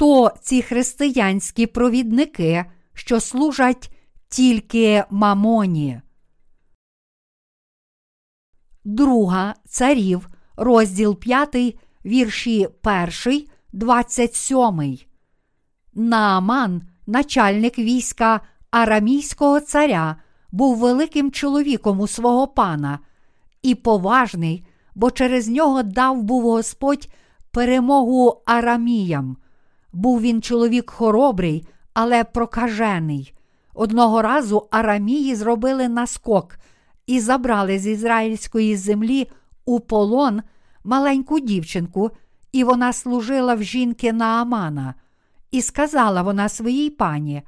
хто ці християнські провідники, що служать тільки мамоні. Друга царів, розділ 5, вірші 1, 27. Нааман, начальник війська арамійського царя, був великим чоловіком у свого пана і поважний, бо через нього дав був Господь перемогу араміям. Був він чоловік хоробрий, але прокажений. Одного разу арамії зробили наскок і забрали з ізраїльської землі у полон маленьку дівчинку, і вона служила в жінки Наамана. І сказала вона своїй пані: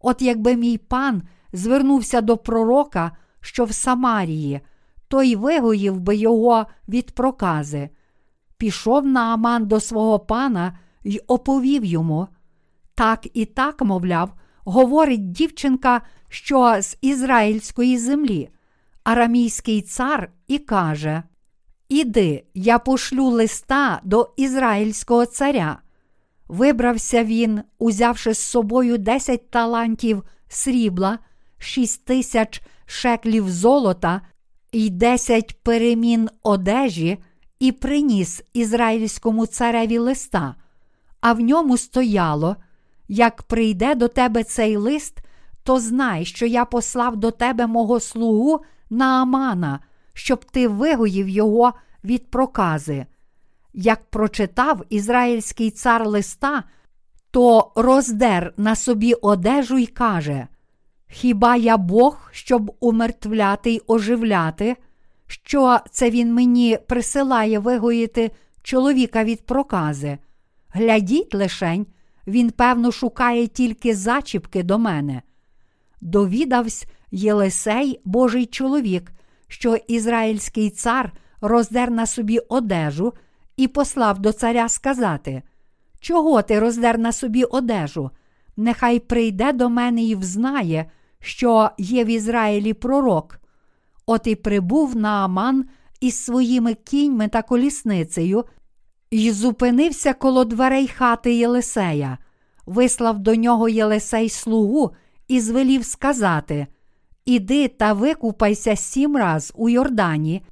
От якби мій пан звернувся до пророка, що в Самарії, той вигоїв би його від прокази. Пішов Нааман до свого пана й оповів йому. Так і так, мовляв, говорить дівчинка, що з ізраїльської землі, арамійський цар і каже: Іди, я пошлю листа до ізраїльського царя. Вибрався він, узявши з собою десять талантів срібла, шість тисяч шеклів золота і десять перемін одежі, і приніс ізраїльському цареві листа, а в ньому стояло: як прийде до тебе цей лист, то знай, що я послав до тебе мого слугу Наамана, щоб ти вигоїв його від прокази. Як прочитав ізраїльський цар листа, то роздер на собі одежу й каже: Хіба я Бог, щоб умертвляти й оживляти? Що це він мені присилає вигоїти чоловіка від прокази? Глядіть лишень, він, певно, шукає тільки зачіпки до мене. Довідавсь Єлисей, Божий чоловік, що ізраїльський цар роздер на собі одежу і послав до царя сказати: Чого ти роздер на собі одежу? Нехай прийде до мене і взнає, що є в Ізраїлі пророк. От і прибув Нааман із своїми кіньми та колісницею, і зупинився коло дверей хати Єлисея, вислав до нього Єлисей слугу і звелів сказати: Іди та викупайся сім раз у Йордані,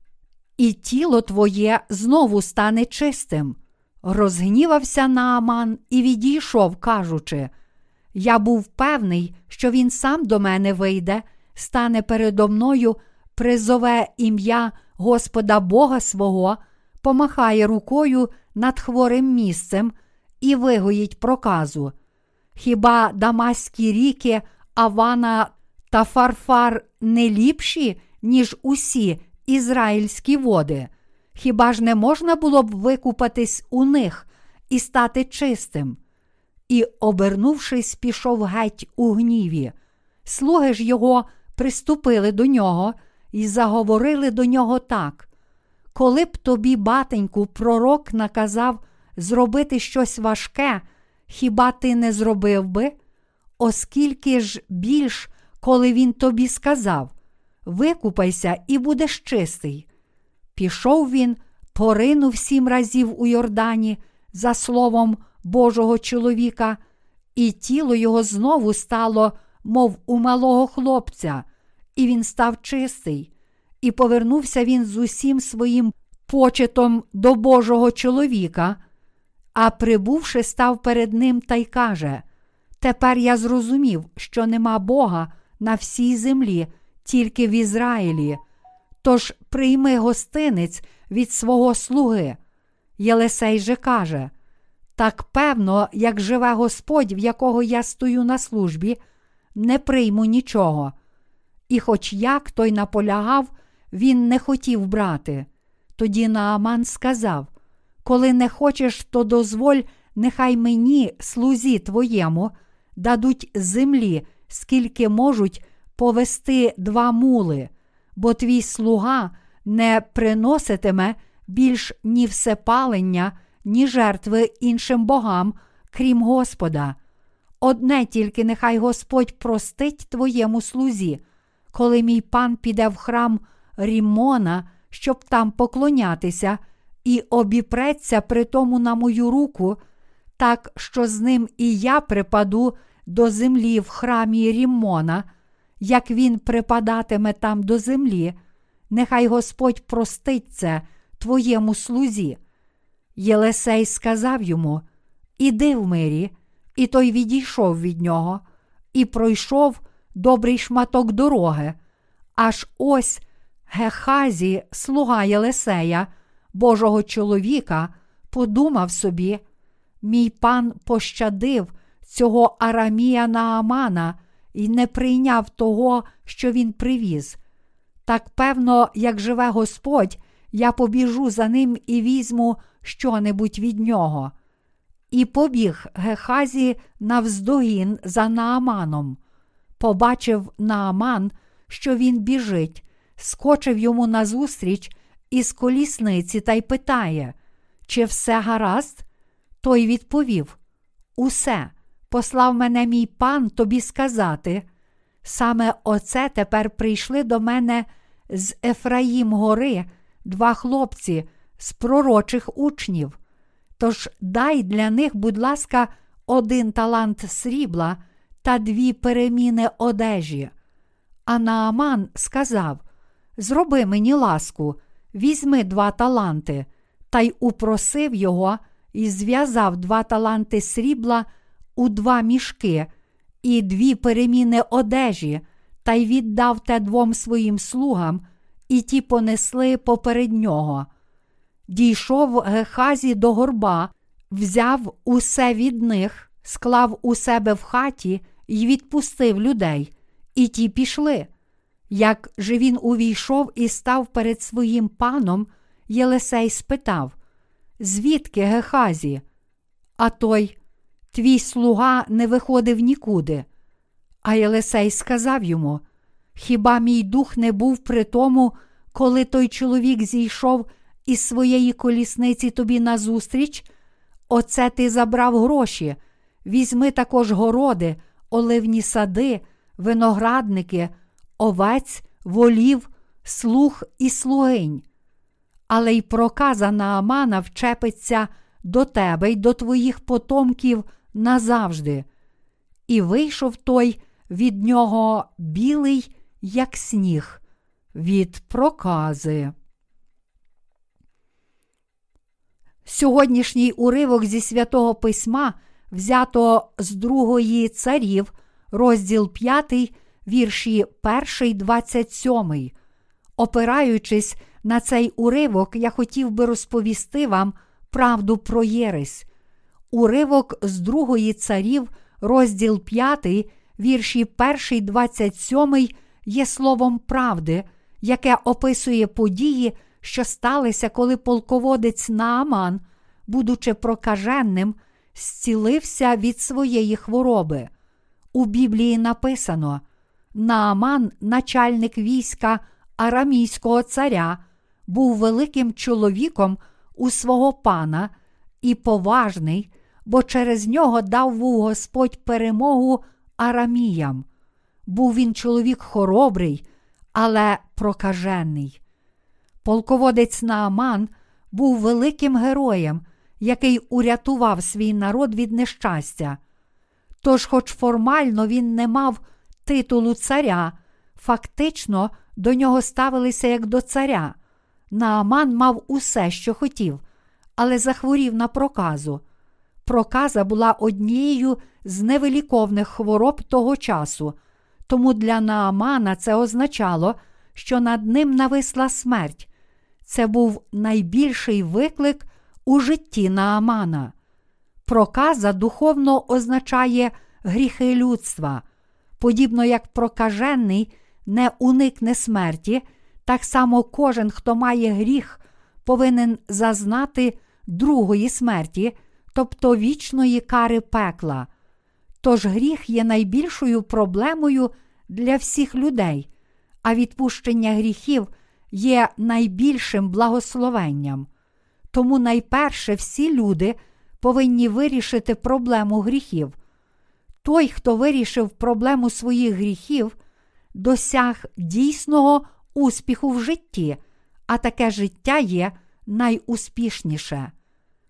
і тіло твоє знову стане чистим. Розгнівався Нааман і відійшов, кажучи: Я був певний, що він сам до мене вийде, стане передо мною, призове ім'я Господа Бога свого, помахає рукою над хворим місцем і вигоїть проказу. Хіба Дамаські ріки, Авана та Фарфар не ліпші, ніж усі ізраїльські води? Хіба ж не можна було б викупатись у них і стати чистим? І, обернувшись, пішов геть у гніві. Слуги ж його приступили до нього і заговорили до нього так: Коли б тобі, батеньку, пророк наказав зробити щось важке, хіба ти не зробив би? Оскільки ж більш, коли він тобі сказав: Викупайся і будеш чистий. Пішов він, поринув сім разів у Йордані за словом Божого чоловіка, і тіло його знову стало, мов у малого хлопця, і він став чистий, і повернувся він з усім своїм почетом до Божого чоловіка, а прибувши, став перед ним та й каже: Тепер я зрозумів, що нема Бога на всій землі, тільки в Ізраїлі. Тож прийми гостинець від свого слуги. Єлисей же каже: Так певно, як живе Господь, в якого я стою на службі, не прийму нічого. І, хоч як той наполягав, він не хотів брати. Тоді Нааман сказав: Коли не хочеш, то дозволь, нехай мені, слузі твоєму, дадуть землі, скільки можуть повести два мули бо твій слуга не приноситиме більш ні всепалення, ні жертви іншим богам, крім Господа. Одне тільки нехай Господь простить твоєму слузі, коли мій пан піде в храм Рімона, щоб там поклонятися, і обіпреться при тому на мою руку, так що з ним і я припаду до землі в храмі Ріммона, як він припадатиме там до землі, нехай Господь простить це твоєму слузі. Єлисей сказав йому: Іди в мирі, і той відійшов від нього, і пройшов добрий шматок дороги, аж ось Гехазі, слуга Єлисея, Божого чоловіка, подумав собі: мій пан пощадив цього Арамія Наамана і не прийняв того, що він привіз. Так певно, як живе Господь, я побіжу за ним і візьму що-небудь від нього. І побіг Гехазі навздогін за Нааманом. Побачив Нааман, що він біжить, скочив йому назустріч із колісниці та й питає, чи все гаразд? Той відповів: Усе, послав мене мій пан тобі сказати. Саме оце тепер прийшли до мене з Ефраїм гори два хлопці з пророчих учнів. Тож дай для них, будь ласка, один талант срібла та дві переміни одежі. А Нааман сказав: Зроби мені ласку, візьми два таланти, та й упросив його і зв'язав два таланти срібла у два мішки і дві переміни одежі, та й віддав те двом своїм слугам, і ті понесли поперед нього. Дійшов Гехазі до горба, взяв усе від них, склав у себе в хаті і відпустив людей, і ті пішли. Як же він увійшов і став перед своїм паном, Єлисей спитав, звідки Гехазі? А той, твій слуга не виходив нікуди. А Єлисей сказав йому: Хіба мій дух не був при тому, коли той чоловік зійшов із своєї колісниці тобі назустріч? Оце ти забрав гроші, візьми також городи, оливні сади, виноградники, овець, волів, слуг і слугинь. Але й проказа Наамана вчепиться до тебе й до твоїх потомків назавжди. І вийшов той від нього білий, як сніг, від прокази. Сьогоднішній уривок зі святого письма взято з другої царів, розділ 5, вірші 1, 27. Опираючись на цей уривок, я хотів би розповісти вам правду про Єресь. Уривок з другої царів, розділ 5, вірші 1, 27 є словом правди, яке описує події, що сталися, коли полководець Нааман, будучи прокаженним, зцілився від своєї хвороби. У Біблії написано: Нааман, начальник війська арамійського царя, був великим чоловіком у свого пана і поважний, бо через нього дав був Господь перемогу араміям. Був він чоловік хоробрий, але прокажений. Полководець Нааман був великим героєм, який урятував свій народ від нещастя. Тож, хоч формально він не мав титулу царя, фактично до нього ставилися як до царя. Нааман мав усе, що хотів, але захворів на проказу. Проказа була однією з невеликовних хвороб того часу, тому для Наамана це означало, що над ним нависла смерть. Це був найбільший виклик у житті Наамана. Проказа духовно означає гріхи людства. Подібно як прокажений не уникне смерті, так само кожен, хто має гріх, повинен зазнати другої смерті, тобто вічної кари пекла. Тож гріх є найбільшою проблемою для всіх людей, а відпущення гріхів є найбільшим благословенням. Тому найперше всі люди повинні вирішити проблему гріхів. Той, хто вирішив проблему своїх гріхів, досяг дійсного успіху в житті, а таке життя є найуспішніше.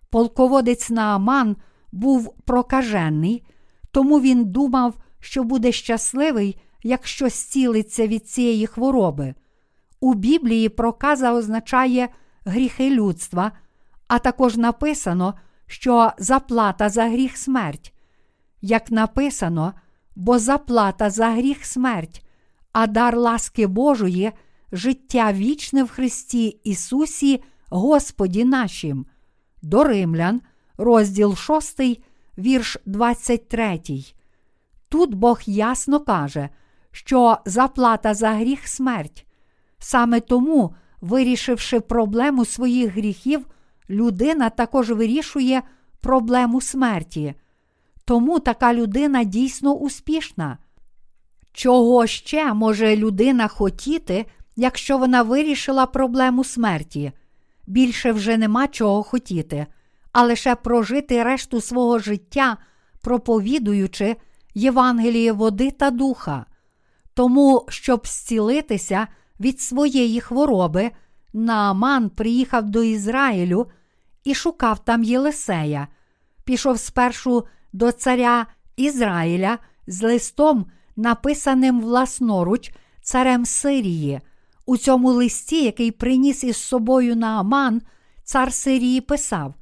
Полководець Нааман був прокажений, тому він думав, що буде щасливий, якщо зцілиться від цієї хвороби. У Біблії проказа означає гріхи людства, а також написано, що заплата за гріх смерть. Як написано, бо заплата за гріх смерть, а дар ласки Божої життя вічне в Христі Ісусі, Господі нашим. До Римлян, розділ 6, вірш 23. Тут Бог ясно каже, що заплата за гріх смерть. Саме тому, вирішивши проблему своїх гріхів, людина також вирішує проблему смерті. Тому така людина дійсно успішна. Чого ще може людина хотіти, якщо вона вирішила проблему смерті? Більше вже нема чого хотіти, а лише прожити решту свого життя, проповідуючи Євангеліє води та духа. Тому, щоб зцілитися від своєї хвороби, Нааман приїхав до Ізраїлю і шукав там Єлисея, пішов спершу до царя Ізраїля з листом, написаним власноруч царем Сирії. У цьому листі, який приніс із собою Нааман, цар Сирії писав: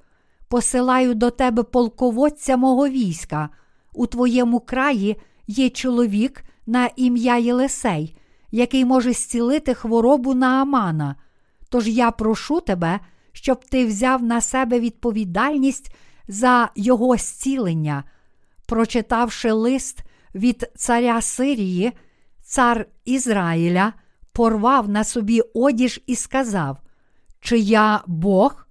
Посилаю до тебе полководця мого війська. У твоєму краї є чоловік на ім'я Єлисей, який може зцілити хворобу Наамана. Тож я прошу тебе, щоб ти взяв на себе відповідальність за його зцілення. Прочитавши лист від царя Сирії, цар Ізраїля порвав на собі одіж і сказав: Чи я Бог?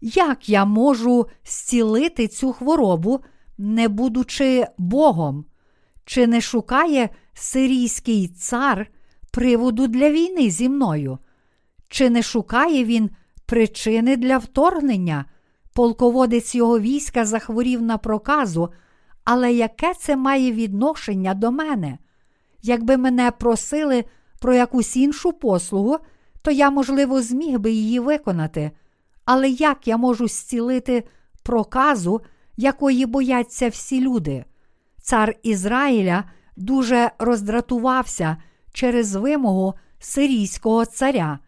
Як я можу зцілити цю хворобу, не будучи Богом? Чи не шукає сирійський цар приводу для війни зі мною? Чи не шукає він причини для вторгнення? Полководець його війська захворів на проказу, але яке це має відношення до мене? Якби мене просили про якусь іншу послугу, то я, можливо, зміг би її виконати. Але як я можу зцілити проказу, якої бояться всі люди? Цар Ізраїля дуже роздратувався через вимогу сирійського царя,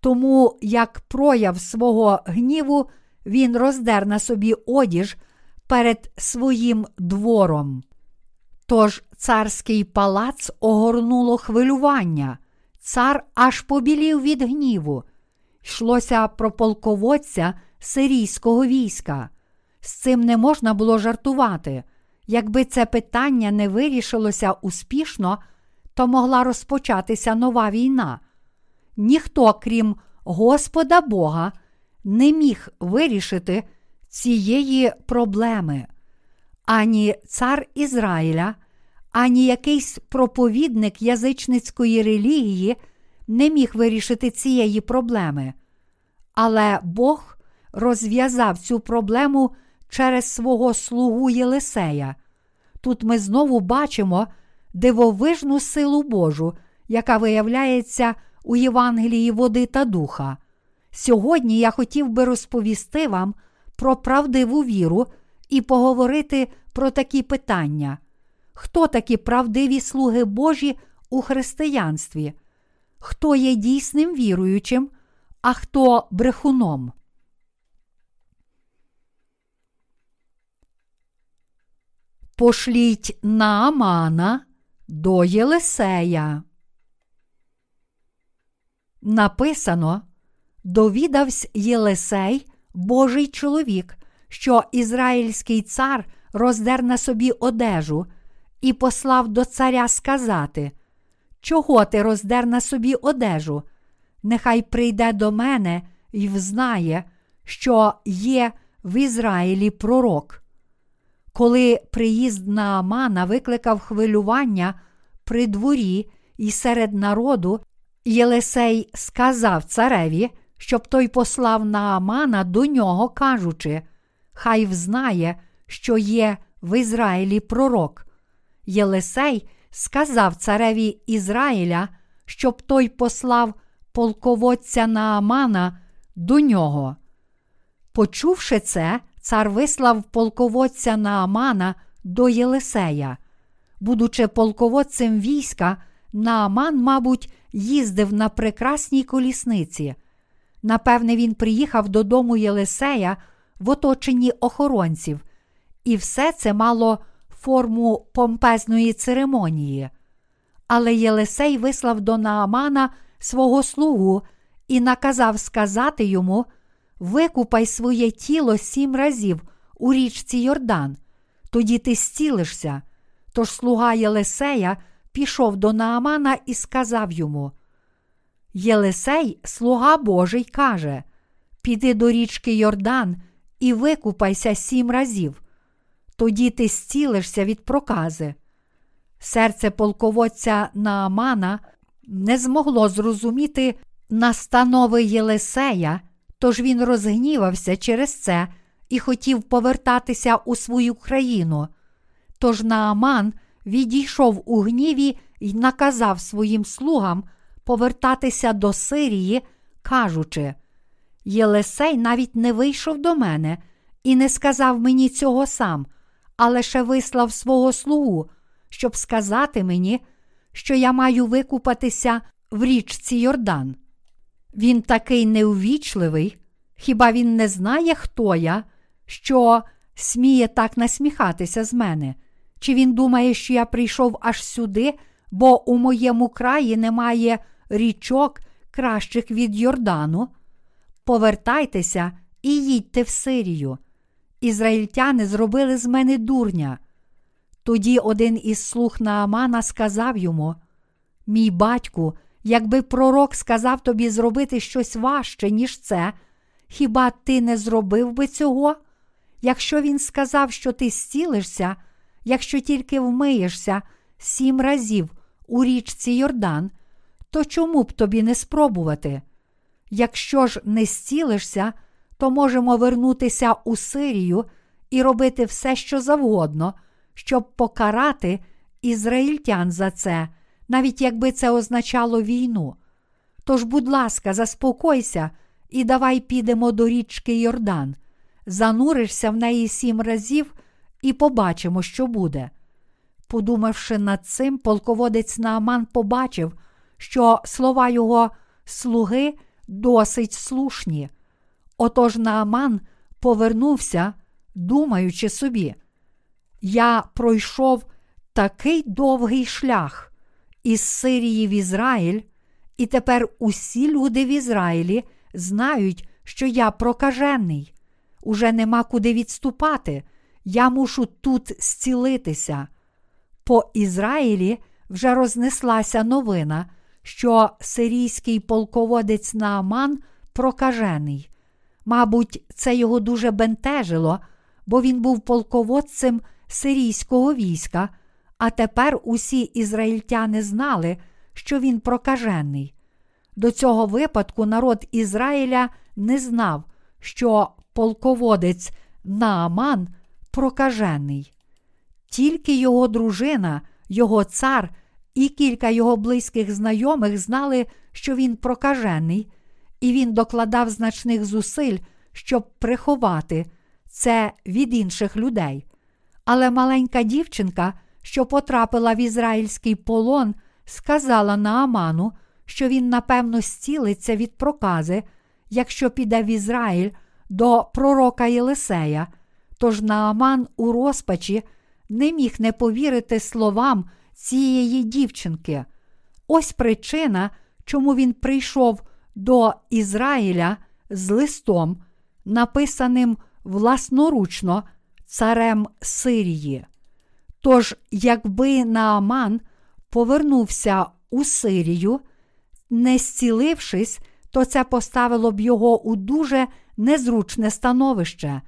тому як прояв свого гніву він роздер на собі одіж перед своїм двором. Тож царський палац огорнуло хвилювання, цар аж побілів від гніву. Йшлося про полководця сирійського війська. З цим не можна було жартувати. Якби це питання не вирішилося успішно, то могла розпочатися нова війна. Ніхто, крім Господа Бога, не міг вирішити цієї проблеми. Ані цар Ізраїля, ані якийсь проповідник язичницької релігії не міг вирішити цієї проблеми. Але Бог розв'язав цю проблему через свого слугу Єлисея. Тут ми знову бачимо дивовижну силу Божу, яка виявляється у Євангелії води та духа. Сьогодні я хотів би розповісти вам про правдиву віру і поговорити про такі питання. Хто такі правдиві слуги Божі у християнстві? Хто є дійсним віруючим, а хто брехуном? Пошліть Наамана до Єлисея. Написано, довідавсь Єлисей, Божий чоловік, що ізраїльський цар роздер на собі одежу і послав до царя сказати: Чого ти роздер на собі одежу? Нехай прийде до мене і взнає, що є в Ізраїлі пророк. Коли приїзд Наамана викликав хвилювання при дворі і серед народу, Єлисей сказав цареві, щоб той послав Наамана до нього, кажучи, хай взнає, що є в Ізраїлі пророк. Єлисей сказав цареві Ізраїля, щоб той послав полководця Наамана до нього. Почувши це, цар вислав полководця Наамана до Єлисея. Будучи полководцем війська, Нааман, мабуть, їздив на прекрасній колісниці. Напевне, він приїхав додому Єлисея в оточенні охоронців, і все це мало форму помпезної церемонії. Але Єлисей вислав до Наамана свого слугу і наказав сказати йому: Викупай своє тіло сім разів у річці Йордан, тоді ти зцілишся. Тож слуга Єлисея пішов до Наамана і сказав йому: Єлисей, слуга Божий, каже: Піди до річки Йордан і викупайся сім разів, тоді ти зцілишся від прокази. Серце полководця Наамана не змогло зрозуміти настанови Єлисея, тож він розгнівався через це і хотів повертатися у свою країну. Тож Нааман відійшов у гніві і наказав своїм слугам повертатися до Сирії, кажучи: Єлисей навіть не вийшов до мене і не сказав мені цього сам, а лише вислав свого слугу, щоб сказати мені, що я маю викупатися в річці Йордан. Він такий неувічливий, хіба він не знає, хто я, що сміє так насміхатися з мене? Чи він думає, що я прийшов аж сюди, бо у моєму краї немає річок кращих від Йордану? Повертайтеся і їдьте в Сирію. Ізраїльтяни зробили з мене дурня. Тоді один із слуг Наамана сказав йому: Мій батьку, якби пророк сказав тобі зробити щось важче, ніж це, хіба ти не зробив би цього? Якщо він сказав, що ти зцілишся, якщо тільки вмиєшся сім разів у річці Йордан, то чому б тобі не спробувати? Якщо ж не зцілишся, то можемо вернутися у Сирію і робити все, що завгодно, щоб покарати ізраїльтян за це, навіть якби це означало війну. Тож, будь ласка, заспокойся і давай підемо до річки Йордан, зануришся в неї сім разів і побачимо, що буде. Подумавши над цим, полководець Нааман побачив, що слова його слуги досить слушні. Отож Нааман повернувся, думаючи собі, я пройшов такий довгий шлях із Сирії в Ізраїль, і тепер усі люди в Ізраїлі знають, що я прокажений. Уже нема куди відступати. Я мушу тут зцілитися. По Ізраїлі вже рознеслася новина, що сирійський полководець Нааман прокажений. Мабуть, це його дуже бентежило, бо він був полководцем сирійського війська, а тепер усі ізраїльтяни знали, що він прокажений. До цього випадку народ Ізраїля не знав, що полководець Нааман прокажений. Тільки його дружина, його цар і кілька його близьких знайомих знали, що він прокажений, і він докладав значних зусиль, щоб приховати це від інших людей. Але маленька дівчинка, що потрапила в ізраїльський полон, сказала Нааману, що він напевно зцілиться від прокази, якщо піде в Ізраїль до пророка Єлисея. Тож Нааман у розпачі не міг не повірити словам цієї дівчинки. Ось причина, чому він прийшов до Ізраїля з листом, написаним власноручно царем Сирії. Тож, якби Нааман повернувся у Сирію, не зцілившись, то це поставило б його у дуже незручне становище,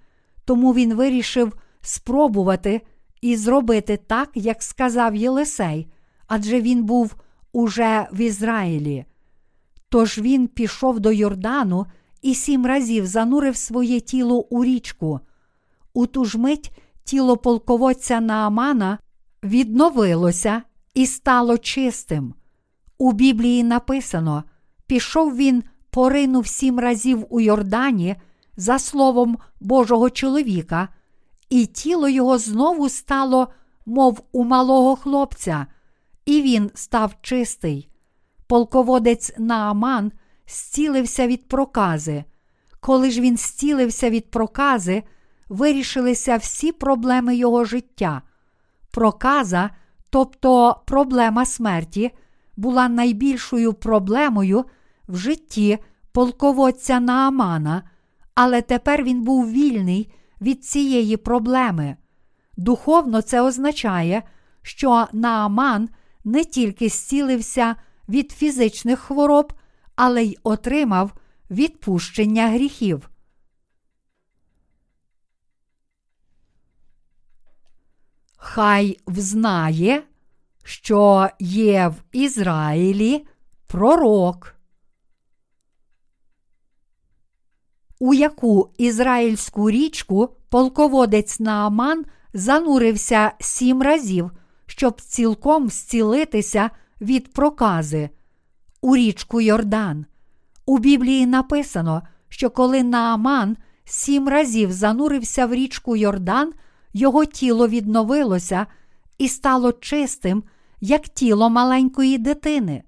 тому він вирішив спробувати і зробити так, як сказав Єлисей, адже він був уже в Ізраїлі. Тож він пішов до Йордану і сім разів занурив своє тіло у річку. У ту ж мить тіло полководця Наамана відновилося і стало чистим. У Біблії написано: пішов він, поринув сім разів у Йордані, за словом Божого чоловіка, і тіло його знову стало, мов у малого хлопця, і він став чистий. Полководець Нааман зцілився від прокази. Коли ж він зцілився від прокази, вирішилися всі проблеми його життя. Проказа, тобто проблема смерті, була найбільшою проблемою в житті полководця Наамана, але тепер він був вільний від цієї проблеми. Духовно це означає, що Нааман не тільки зцілився від фізичних хвороб, але й отримав відпущення гріхів. Хай взнає, що є в Ізраїлі пророк. У яку ізраїльську річку полководець Нааман занурився сім разів, щоб цілком зцілитися від прокази, у річку Йордан. У Біблії написано, що коли Нааман сім разів занурився в річку Йордан, його тіло відновилося і стало чистим, як тіло маленької дитини.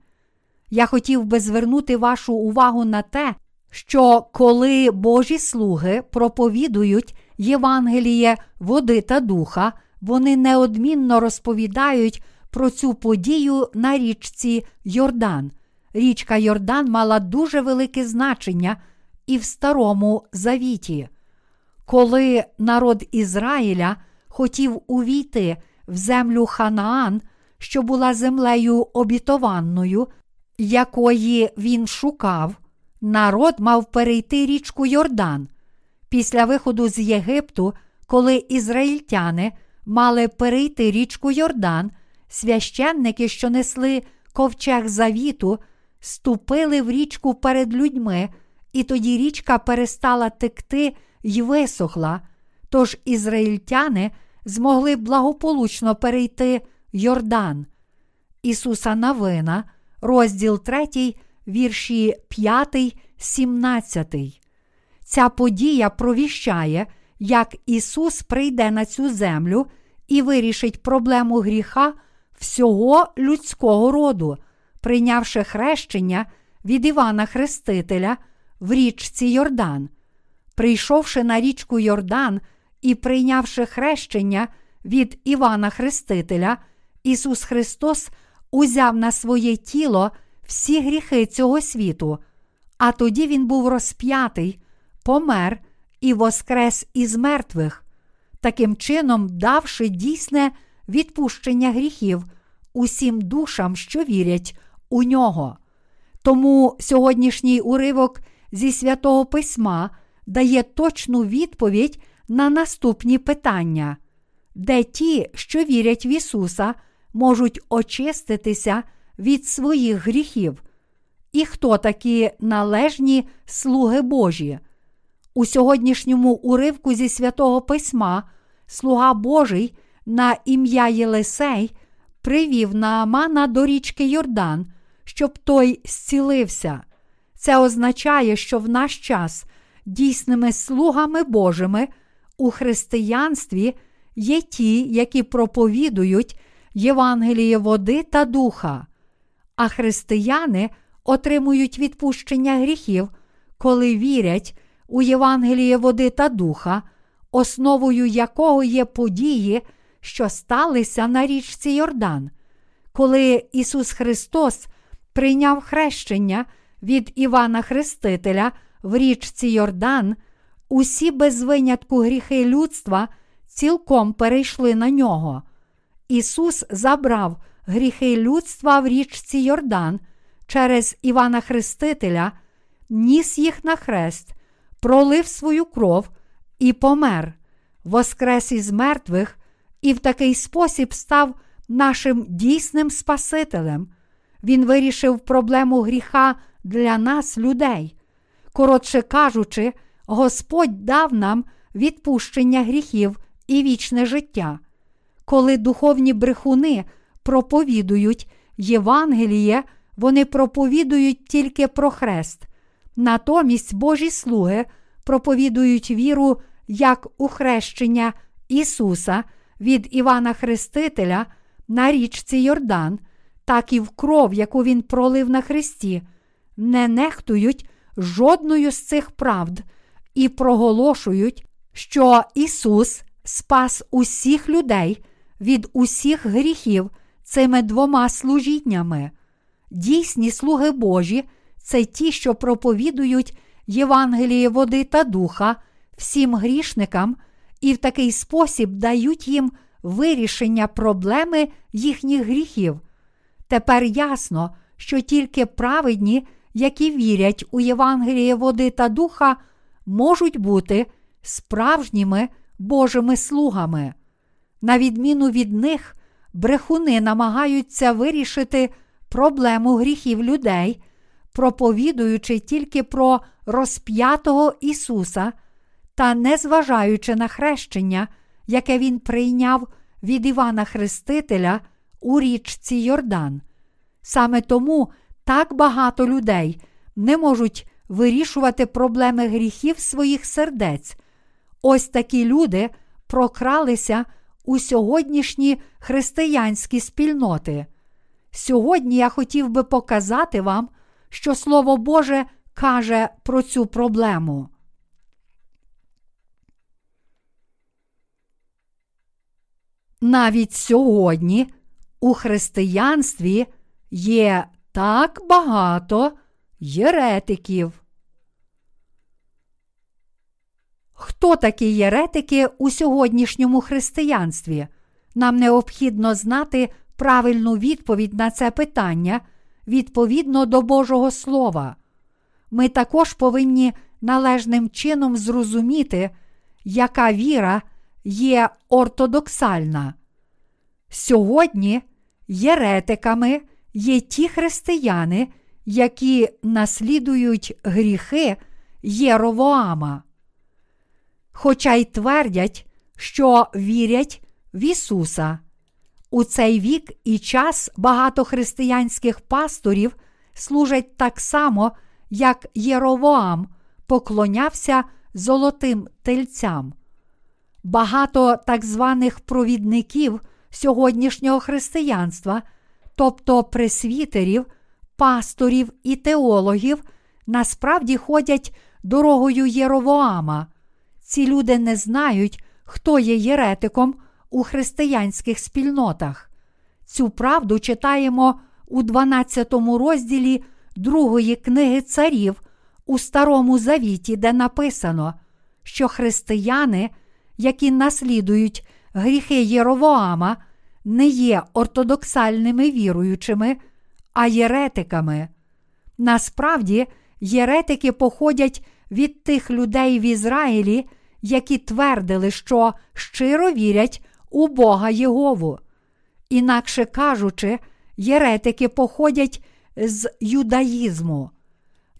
Я хотів би звернути вашу увагу на те, що коли Божі слуги проповідують Євангеліє води та духа, вони неодмінно розповідають про цю подію на річці Йордан. Річка Йордан мала дуже велике значення і в Старому Завіті. Коли народ Ізраїля хотів увійти в землю Ханаан, що була землею обітованною, якої він шукав, народ мав перейти річку Йордан. Після виходу з Єгипту, коли ізраїльтяни мали перейти річку Йордан, священники, що несли ковчег завіту, ступили в річку перед людьми, і тоді річка перестала текти й висохла. Тож ізраїльтяни змогли благополучно перейти Йордан. Ісуса Навина, розділ 3, вірші 5, 17. Ця подія провіщає, як Ісус прийде на цю землю і вирішить проблему гріха всього людського роду, прийнявши хрещення від Івана Хрестителя в річці Йордан. Прийшовши на річку Йордан і прийнявши хрещення від Івана Хрестителя, Ісус Христос узяв на своє тіло всі гріхи цього світу, а тоді Він був розп'ятий, помер і воскрес із мертвих, таким чином давши дійсне відпущення гріхів усім душам, що вірять у нього. Тому сьогоднішній уривок зі святого Письма дає точну відповідь на наступні питання, де ті, що вірять в Ісуса, можуть очиститися від своїх гріхів, і хто такі належні слуги Божі. У сьогоднішньому уривку зі святого Письма слуга Божий на ім'я Єлисей привів Наамана до річки Йордан, щоб той зцілився. Це означає, що в наш час дійсними слугами Божими у християнстві є ті, які проповідують Євангеліє води та духа, а християни отримують відпущення гріхів, коли вірять у Євангеліє води та духа, основою якого є події, що сталися на річці Йордан, коли Ісус Христос прийняв хрещення від Івана Хрестителя в річці Йордан, усі без винятку гріхи людства цілком перейшли на нього. Ісус забрав гріхи людства в річці Йордан через Івана Хрестителя, ніс їх на хрест, пролив свою кров і помер, воскрес із мертвих, і в такий спосіб став нашим дійсним Спасителем. Він вирішив проблему гріха для нас, людей. Коротше кажучи, Господь дав нам відпущення гріхів і вічне життя. Коли духовні брехуни проповідують Євангеліє, вони проповідують тільки про хрест. Натомість Божі слуги проповідують віру як у хрещення Ісуса від Івана Хрестителя на річці Йордан, так і в кров, яку Він пролив на Христі, не нехтують жодною з цих правд і проголошують, що Ісус спас усіх людей від усіх гріхів цими двома служіннями. Дійсні слуги Божі це ті, що проповідують Євангеліє води та духа всім грішникам і в такий спосіб дають їм вирішення проблеми їхніх гріхів. Тепер ясно, що тільки праведні, які вірять у Євангеліє води та духа, можуть бути справжніми Божими слугами. На відміну від них, брехуни намагаються вирішити проблему гріхів людей, проповідуючи тільки про розп'ятого Ісуса та не зважаючи на хрещення, яке Він прийняв від Івана Хрестителя у річці Йордан. Саме тому так багато людей не можуть вирішувати проблеми гріхів своїх сердець. Ось такі люди прокралися у сьогоднішні християнські спільноти. Сьогодні я хотів би показати вам, що Слово Боже каже про цю проблему. Навіть сьогодні у християнстві є так багато єретиків. Хто такі єретики у сьогоднішньому християнстві? Нам необхідно знати правильну відповідь на це питання відповідно до Божого Слова. Ми також повинні належним чином зрозуміти, яка віра є ортодоксальна. Сьогодні єретиками є ті християни, які наслідують гріхи Єровоама. Хоча й твердять, що вірять в Ісуса. У цей вік і час багато християнських пасторів служать так само, як Єровоам поклонявся золотим тельцям. Багато так званих провідників сьогоднішнього християнства, тобто пресвітерів, пасторів і теологів, насправді ходять дорогою Єровоама. Ці люди не знають, хто є єретиком у християнських спільнотах. Цю правду читаємо у 12 розділі другої книги царів у Старому Завіті, де написано, що християни, які наслідують гріхи Єровоама, не є ортодоксальними віруючими, а єретиками. Насправді, єретики походять від тих людей в Ізраїлі, які твердили, що щиро вірять у Бога Єгову. Інакше кажучи, єретики походять з юдаїзму.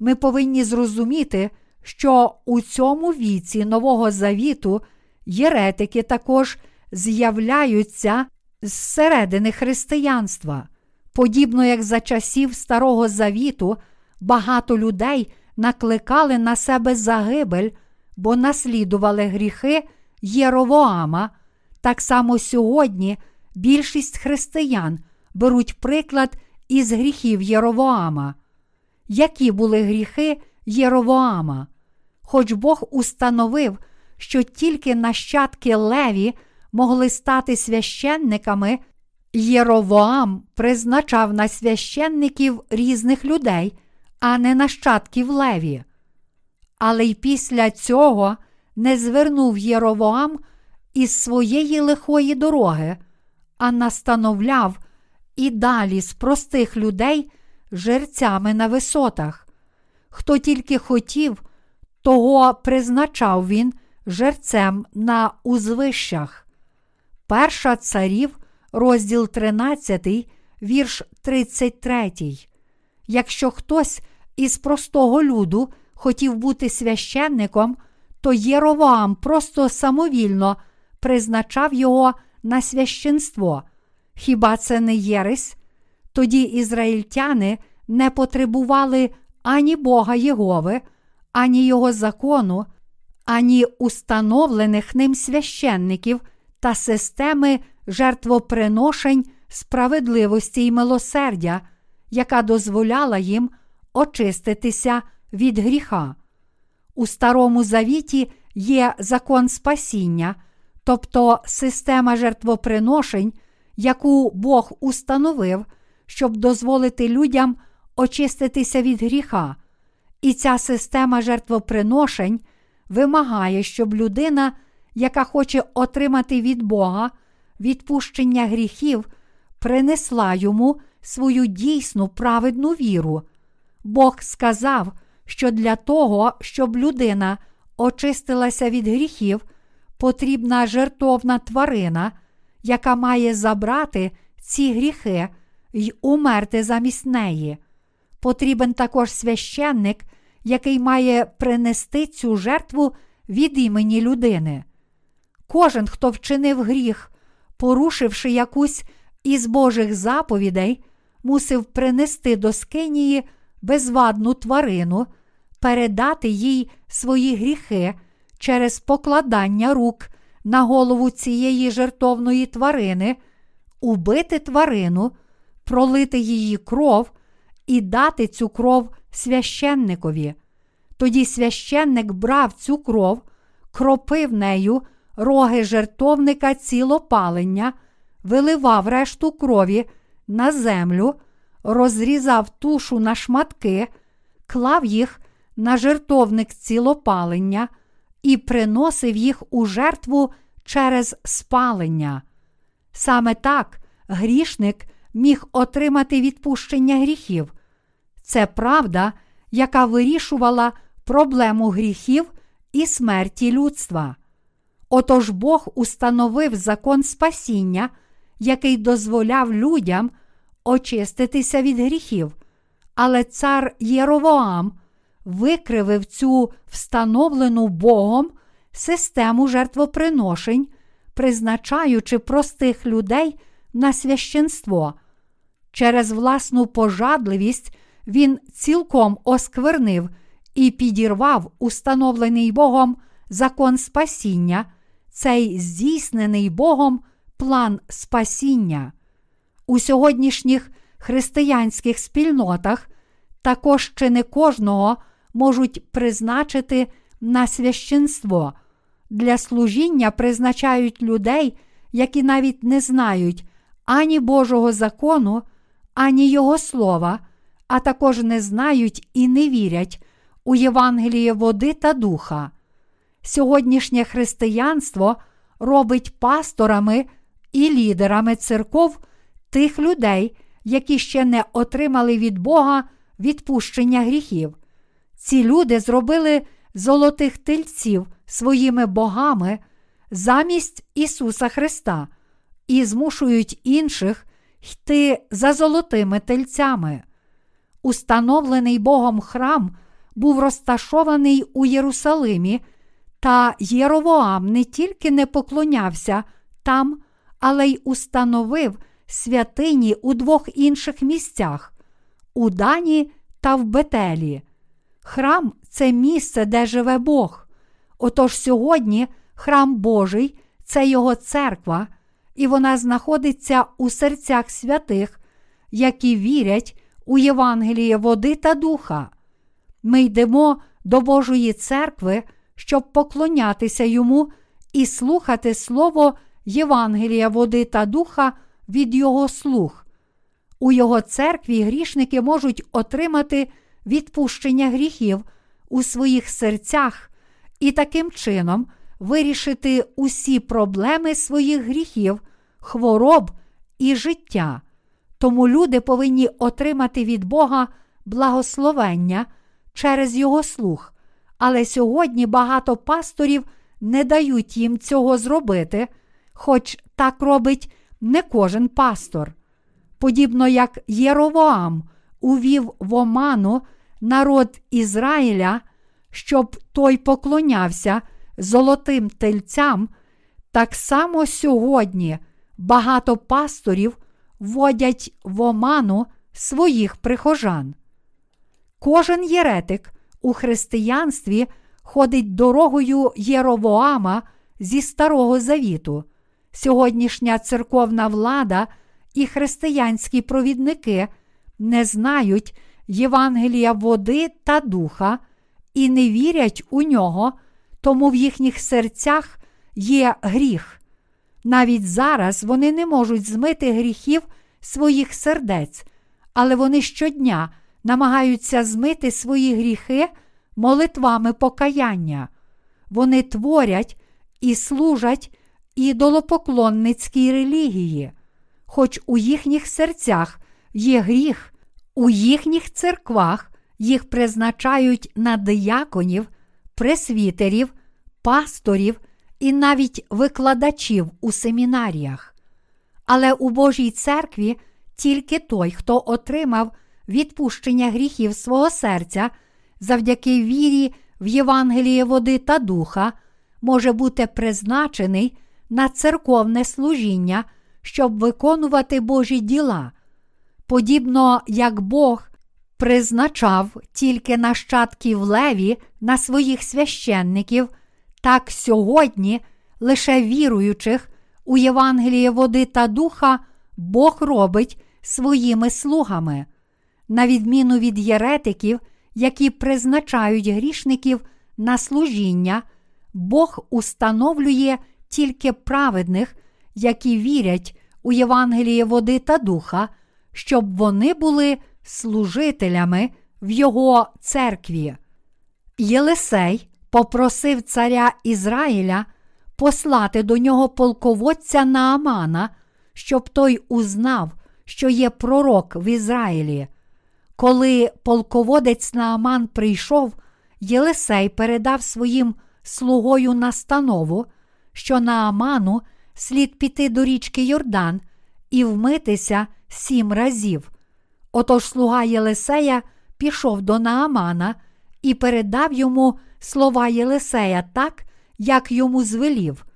Ми повинні зрозуміти, що у цьому віці Нового Завіту єретики також з'являються зсередини християнства. Подібно як за часів Старого Завіту, багато людей накликали на себе загибель, бо наслідували гріхи Єровоама. Так само сьогодні більшість християн беруть приклад із гріхів Єровоама. Які були гріхи Єровоама? Хоч Бог установив, що тільки нащадки Леві могли стати священниками, Єровоам призначав на священників різних людей, а не нащадків Леві. Але й після цього не звернув Єровоам із своєї лихої дороги, а настановляв і далі з простих людей жерцями на висотах. Хто тільки хотів, того призначав він жерцем на узвищах. Перша царів, розділ 13, вірш 33. Якщо хтось із простого люду хотів бути священником, то Єровоам просто самовільно призначав його на священство. Хіба це не єресь? Тоді ізраїльтяни не потребували ані Бога Єгови, ані Його закону, ані установлених ним священників та системи жертвоприношень справедливості й милосердя, яка дозволяла їм очиститися від гріха. У Старому Завіті є закон спасіння, тобто система жертвоприношень, яку Бог установив, щоб дозволити людям очиститися від гріха. І ця система жертвоприношень вимагає, щоб людина, яка хоче отримати від Бога відпущення гріхів, принесла йому свою дійсну праведну віру. Бог сказав, що для того, щоб людина очистилася від гріхів, потрібна жертовна тварина, яка має забрати ці гріхи й умерти замість неї. Потрібен також священник, який має принести цю жертву від імені людини. Кожен, хто вчинив гріх, порушивши якусь із Божих заповідей, мусив принести до скинії безвадну тварину, передати їй свої гріхи через покладання рук на голову цієї жертовної тварини, убити тварину, пролити її кров і дати цю кров священникові. Тоді священник брав цю кров, кропив нею роги жертовника цілопалення, виливав решту крові на землю, розрізав тушу на шматки, клав їх на жертовник цілопалення і приносив їх у жертву через спалення. Саме так грішник міг отримати відпущення гріхів. Це правда, яка вирішувала проблему гріхів і смерті людства. Отож Бог установив закон спасіння, який дозволяв людям очиститися від гріхів, але цар Єровоам викривив цю встановлену Богом систему жертвоприношень, призначаючи простих людей на священство. Через власну пожадливість він цілком осквернив і підірвав установлений Богом закон спасіння, цей здійснений Богом план спасіння. У сьогоднішніх християнських спільнотах також чи не кожного можуть призначити на священство. Для служіння призначають людей, які навіть не знають ані Божого закону, ані Його слова, а також не знають і не вірять у Євангеліє води та духа. Сьогоднішнє християнство робить пасторами і лідерами церков тих людей, які ще не отримали від Бога відпущення гріхів. Ці люди зробили золотих тельців своїми богами замість Ісуса Христа і змушують інших йти за золотими тельцями. Установлений Богом храм був розташований у Єрусалимі, та Єровоам не тільки не поклонявся там, але й установив святині у двох інших місцях у Дані та в Бетелі. Храм це місце, де живе Бог. Отож сьогодні храм Божий це Його церква, і вона знаходиться у серцях святих, які вірять у Євангеліє води та духа. Ми йдемо до Божої церкви, щоб поклонятися йому і слухати Слово Євангелія води та духа від Його слух. У Його церкві грішники можуть отримати відпущення гріхів у своїх серцях і таким чином вирішити усі проблеми своїх гріхів, хвороб і життя. Тому люди повинні отримати від Бога благословення через Його слух. Але сьогодні багато пасторів не дають їм цього зробити, хоч так робить не кожен пастор. Подібно як Єровоам увів в оману народ Ізраїля, щоб той поклонявся золотим тельцям, так само сьогодні багато пасторів вводять в оману своїх прихожан. Кожен єретик у християнстві ходить дорогою Єровоама зі Старого Завіту. Сьогоднішня церковна влада і християнські провідники не знають Євангелія води та духа і не вірять у нього, тому в їхніх серцях є гріх. Навіть зараз вони не можуть змити гріхів своїх сердець, але вони щодня намагаються змити свої гріхи молитвами покаяння. Вони творять і служать ідолопоклонницькій релігії, хоч у їхніх серцях є гріх, у їхніх церквах їх призначають на дияконів, пресвітерів, пасторів і навіть викладачів у семінаріях. Але у Божій церкві тільки той, хто отримав відпущення гріхів свого серця завдяки вірі в Євангеліє води та духа, може бути призначений на церковне служіння, щоб виконувати Божі діла. Подібно як Бог призначав тільки нащадків леві на своїх священників, так сьогодні лише віруючих у Євангеліє води та духа Бог робить своїми слугами, на відміну від єретиків, які призначають грішників на служіння, Бог установлює тільки праведних, які вірять у Євангеліє води та духа, щоб вони були служителями в Його церкві. Єлисей попросив царя Ізраїля послати до нього полководця Наамана, щоб той узнав, що є пророк в Ізраїлі. Коли полководець Нааман прийшов, Єлисей передав своїм слугою настанову, що Нааману слід піти до річки Йордан і вмитися сім разів. Отож слуга Єлисея пішов до Наамана і передав йому слова Єлисея так, як йому звелів.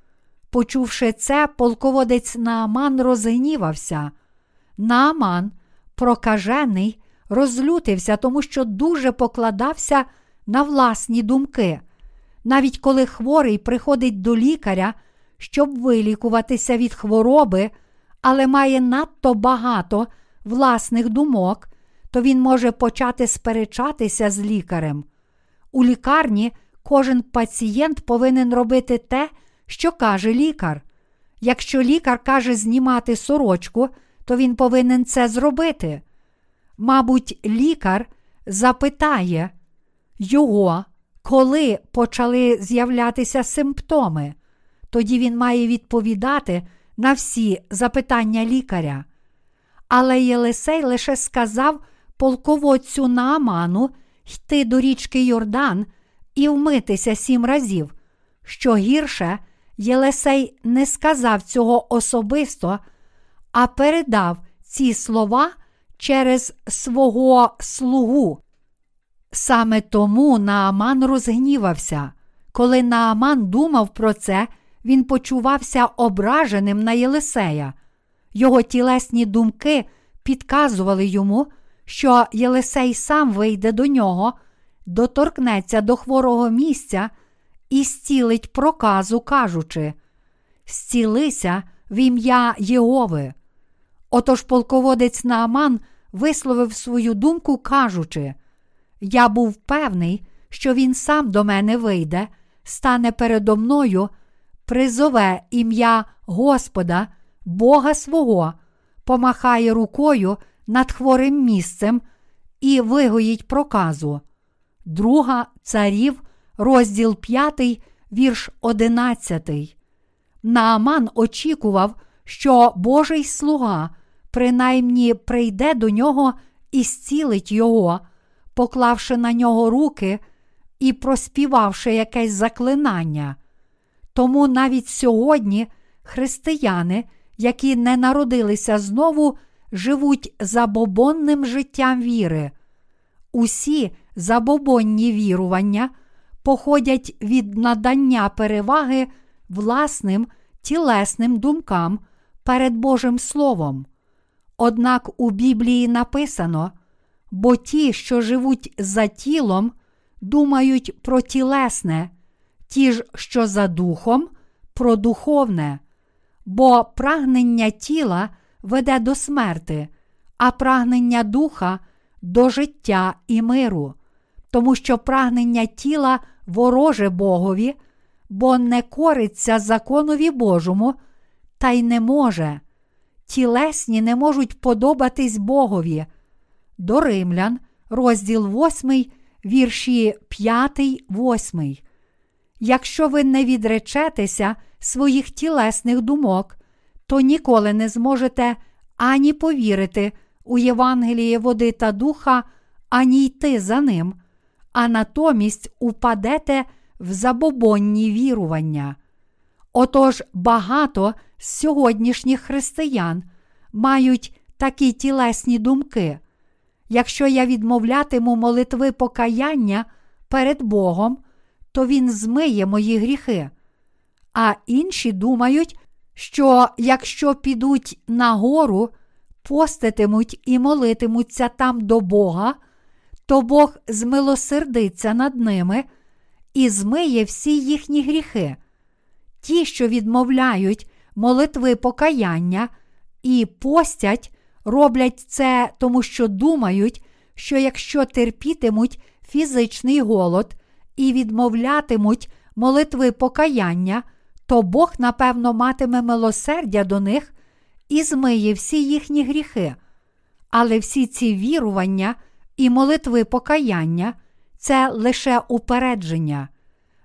Почувши це, полководець Нааман розгнівався. Нааман, прокажений, розлютився, тому що дуже покладався на власні думки. Навіть коли хворий приходить до лікаря, щоб вилікуватися від хвороби, але має надто багато власних думок, то він може почати сперечатися з лікарем. У лікарні кожен пацієнт повинен робити те, що каже лікар. Якщо лікар каже знімати сорочку, то він повинен це зробити. Мабуть, лікар запитає його, коли почали з'являтися симптоми, тоді він має відповідати на всі запитання лікаря. Але Єлисей лише сказав полководцю Нааману йти до річки Йордан і вмитися сім разів. Що гірше, Єлисей не сказав цього особисто, а передав ці слова через свого слугу. Саме тому Нааман розгнівався. Коли Нааман думав про це, він почувався ображеним на Єлисея. Його тілесні думки підказували йому, що Єлисей сам вийде до нього, доторкнеться до хворого місця і зцілить проказу, кажучи: Зцілися в ім'я Єгови. Отож полководець Нааман висловив свою думку, кажучи: Я був певний, що він сам до мене вийде, стане передо мною, призове ім'я Господа, Бога свого, помахає рукою над хворим місцем і вигоїть проказу. Друга царів, розділ 5, вірш 11. Нааман очікував, що Божий слуга принаймні прийде до нього і зцілить його, поклавши на нього руки і проспівавши якесь заклинання. Тому навіть сьогодні християни, які не народилися знову, живуть забобонним життям віри. Усі забобонні вірування походять від надання переваги власним тілесним думкам перед Божим Словом. Однак у Біблії написано: бо ті, що живуть за тілом, думають про тілесне, ті ж, що за духом, про духовне, бо прагнення тіла веде до смерти, а прагнення духа до життя і миру, тому що прагнення тіла вороже Богові, бо не кориться законові Божому, та й не може. Тілесні не можуть подобатись Богові. До Римлян, розділ 8, вірші 5, 8. Якщо ви не відречетеся своїх тілесних думок, то ніколи не зможете ані повірити у Євангеліє води та духа, ані йти за ним, а натомість упадете в забобонні вірування. Отож багато з сьогоднішніх християн мають такі тілесні думки. Якщо я відмовлятиму молитви покаяння перед Богом, то Він змиє мої гріхи. А інші думають, що якщо підуть на гору, поститимуть і молитимуться там до Бога, то Бог змилосердиться над ними і змиє всі їхні гріхи. Ті, що відмовляють молитви покаяння і постять, роблять це тому, що думають, що якщо терпітимуть фізичний голод і відмовлятимуть молитви покаяння, то Бог, напевно, матиме милосердя до них і змиє всі їхні гріхи. Але всі ці вірування і молитви покаяння це лише упередження.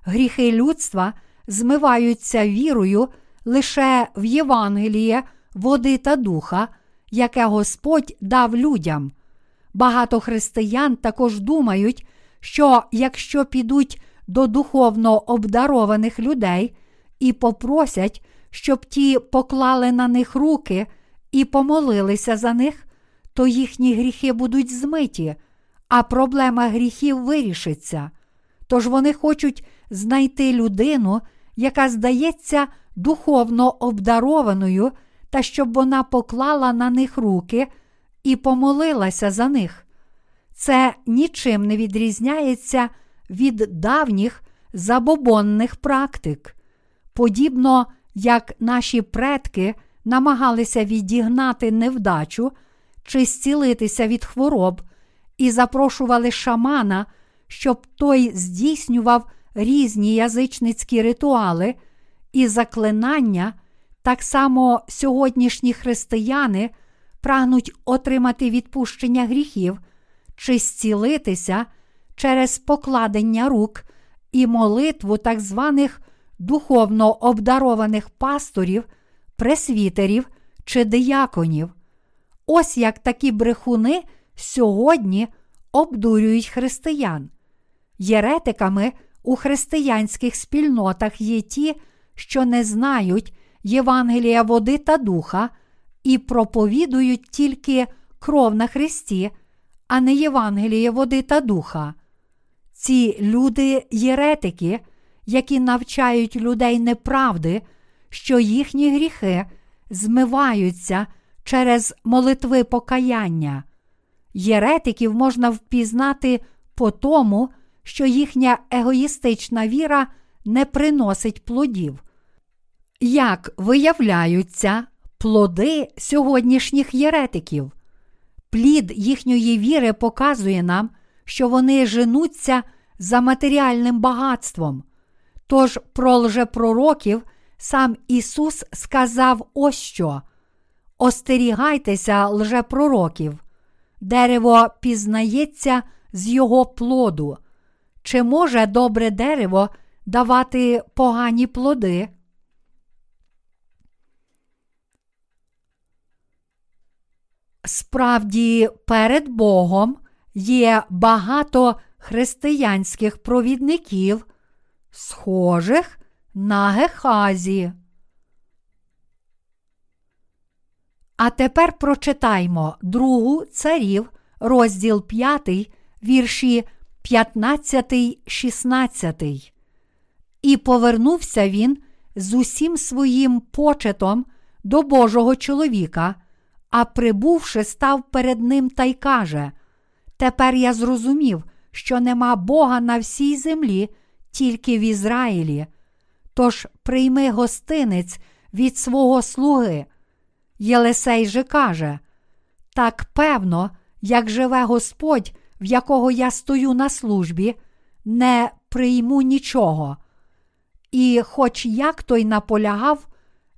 Гріхи людства змиваються вірою лише в Євангеліє, води та духа, яке Господь дав людям. Багато християн також думають, що якщо підуть до духовно обдарованих людей і попросять, щоб ті поклали на них руки і помолилися за них, то їхні гріхи будуть змиті, а проблема гріхів вирішиться. Тож вони хочуть знайти людину, яка здається духовно обдарованою, та щоб вона поклала на них руки і помолилася за них. Це нічим не відрізняється від давніх забобонних практик. Подібно як наші предки намагалися відігнати невдачу чи зцілитися від хвороб і запрошували шамана, щоб той здійснював різні язичницькі ритуали і заклинання, так само сьогоднішні християни прагнуть отримати відпущення гріхів чи зцілитися через покладення рук і молитву так званих духовно обдарованих пасторів, пресвітерів чи дияконів. Ось як такі брехуни сьогодні обдурюють християн. Єретиками у християнських спільнотах є ті, що не знають Євангелія води та духа і проповідують тільки кров на Христі, а не Євангеліє води та духа. Ці люди єретики, які навчають людей неправди, що їхні гріхи змиваються через молитви покаяння. Єретиків можна впізнати по тому, що їхня егоїстична віра не приносить плодів. Як виявляються плоди сьогоднішніх єретиків? Плід їхньої віри показує нам, що вони женуться за матеріальним багатством. Тож про лжепророків сам Ісус сказав ось що: Остерігайтеся лжепророків, дерево пізнається з його плоду. Чи може добре дерево давати погані плоди? Справді, перед Богом є багато християнських провідників, схожих на Гехазі. А тепер прочитаймо другу царів, розділ 5, вірші 15, 16. І повернувся він з усім своїм почетом до Божого чоловіка, а прибувши, став перед ним та й каже: Тепер я зрозумів, що нема Бога на всій землі, тільки в Ізраїлі. Тож прийми гостинець від свого слуги. Єлисей же каже: Так певно, як живе Господь, в якого я стою на службі, не прийму нічого. І, хоч як той наполягав,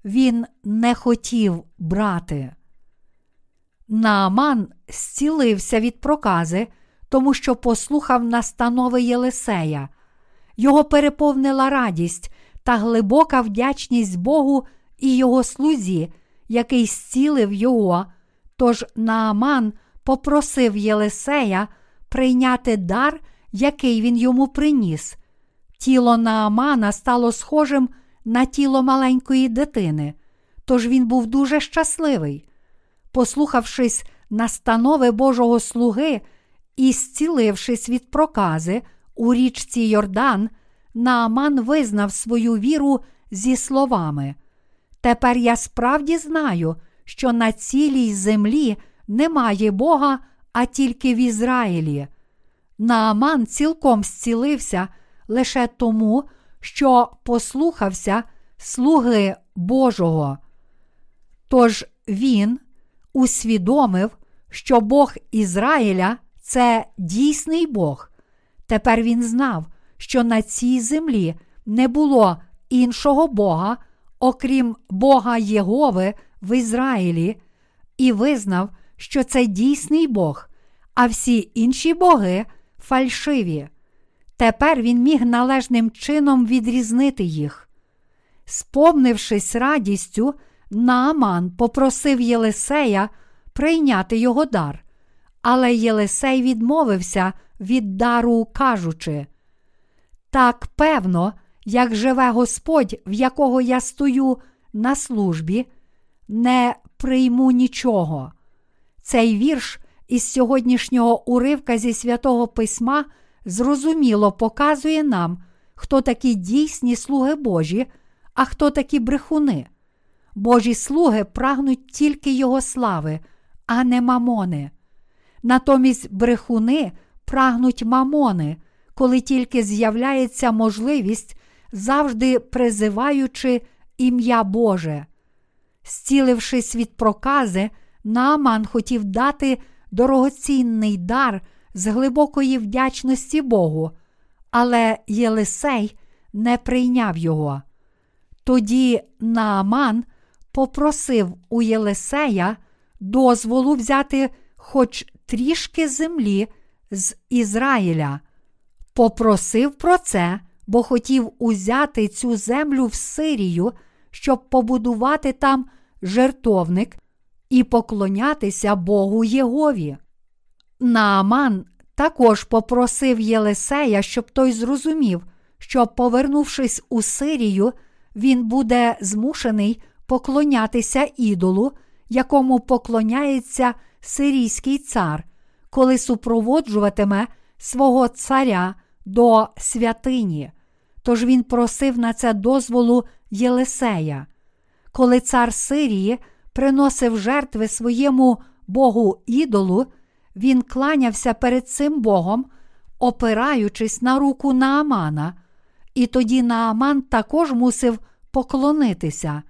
він не хотів брати. Нааман зцілився від прокази, тому що послухав настанови Єлисея. Його переповнила радість та глибока вдячність Богу і його слузі, який зцілив його. Тож Нааман попросив Єлисея прийняти дар, який він йому приніс. Тіло Наамана стало схожим на тіло маленької дитини, тож він був дуже щасливий. Послухавшись настанови Божого слуги і зцілившись від прокази у річці Йордан, Нааман визнав свою віру зі словами. Тепер я справді знаю, що на цілій землі немає Бога, а тільки в Ізраїлі. Нааман цілком зцілився лише тому, що послухався слуги Божого. Тож він усвідомив, що Бог Ізраїля це дійсний Бог. Тепер він знав, що на цій землі не було іншого Бога, окрім Бога Єгови в Ізраїлі, і визнав, що це дійсний Бог, а всі інші боги фальшиві. Тепер він міг належним чином відрізнити їх. Сповнившись радістю, Нааман попросив Єлисея прийняти його дар, але Єлисей відмовився від дару, кажучи: Так певно, як живе Господь, в якого я стою на службі, не прийму нічого. Цей вірш із сьогоднішнього уривка зі святого Письма зрозуміло показує нам, хто такі дійсні слуги Божі, а хто такі брехуни. Божі слуги прагнуть тільки Його слави, а не мамони. Натомість брехуни прагнуть мамони, коли тільки з'являється можливість, завжди призиваючи ім'я Боже. Зцілившись від прокази, Нааман хотів дати дорогоцінний дар з глибокої вдячності Богу, але Єлисей не прийняв його. Тоді Нааман попросив у Єлисея дозволу взяти хоч трішки землі з Ізраїля. Попросив про це, бо хотів узяти цю землю в Сирію, щоб побудувати там жертовник і поклонятися Богу Єгові. Нааман також попросив Єлисея, щоб той зрозумів, що, повернувшись у Сирію, він буде змушений поклонятися ідолу, якому поклоняється сирійський цар, коли супроводжуватиме свого царя до святині. Тож він просив на це дозволу Єлисея. Коли цар Сирії приносив жертви своєму Богу ідолу, він кланявся перед цим Богом, опираючись на руку Наамана, і тоді Нааман також мусив поклонитися.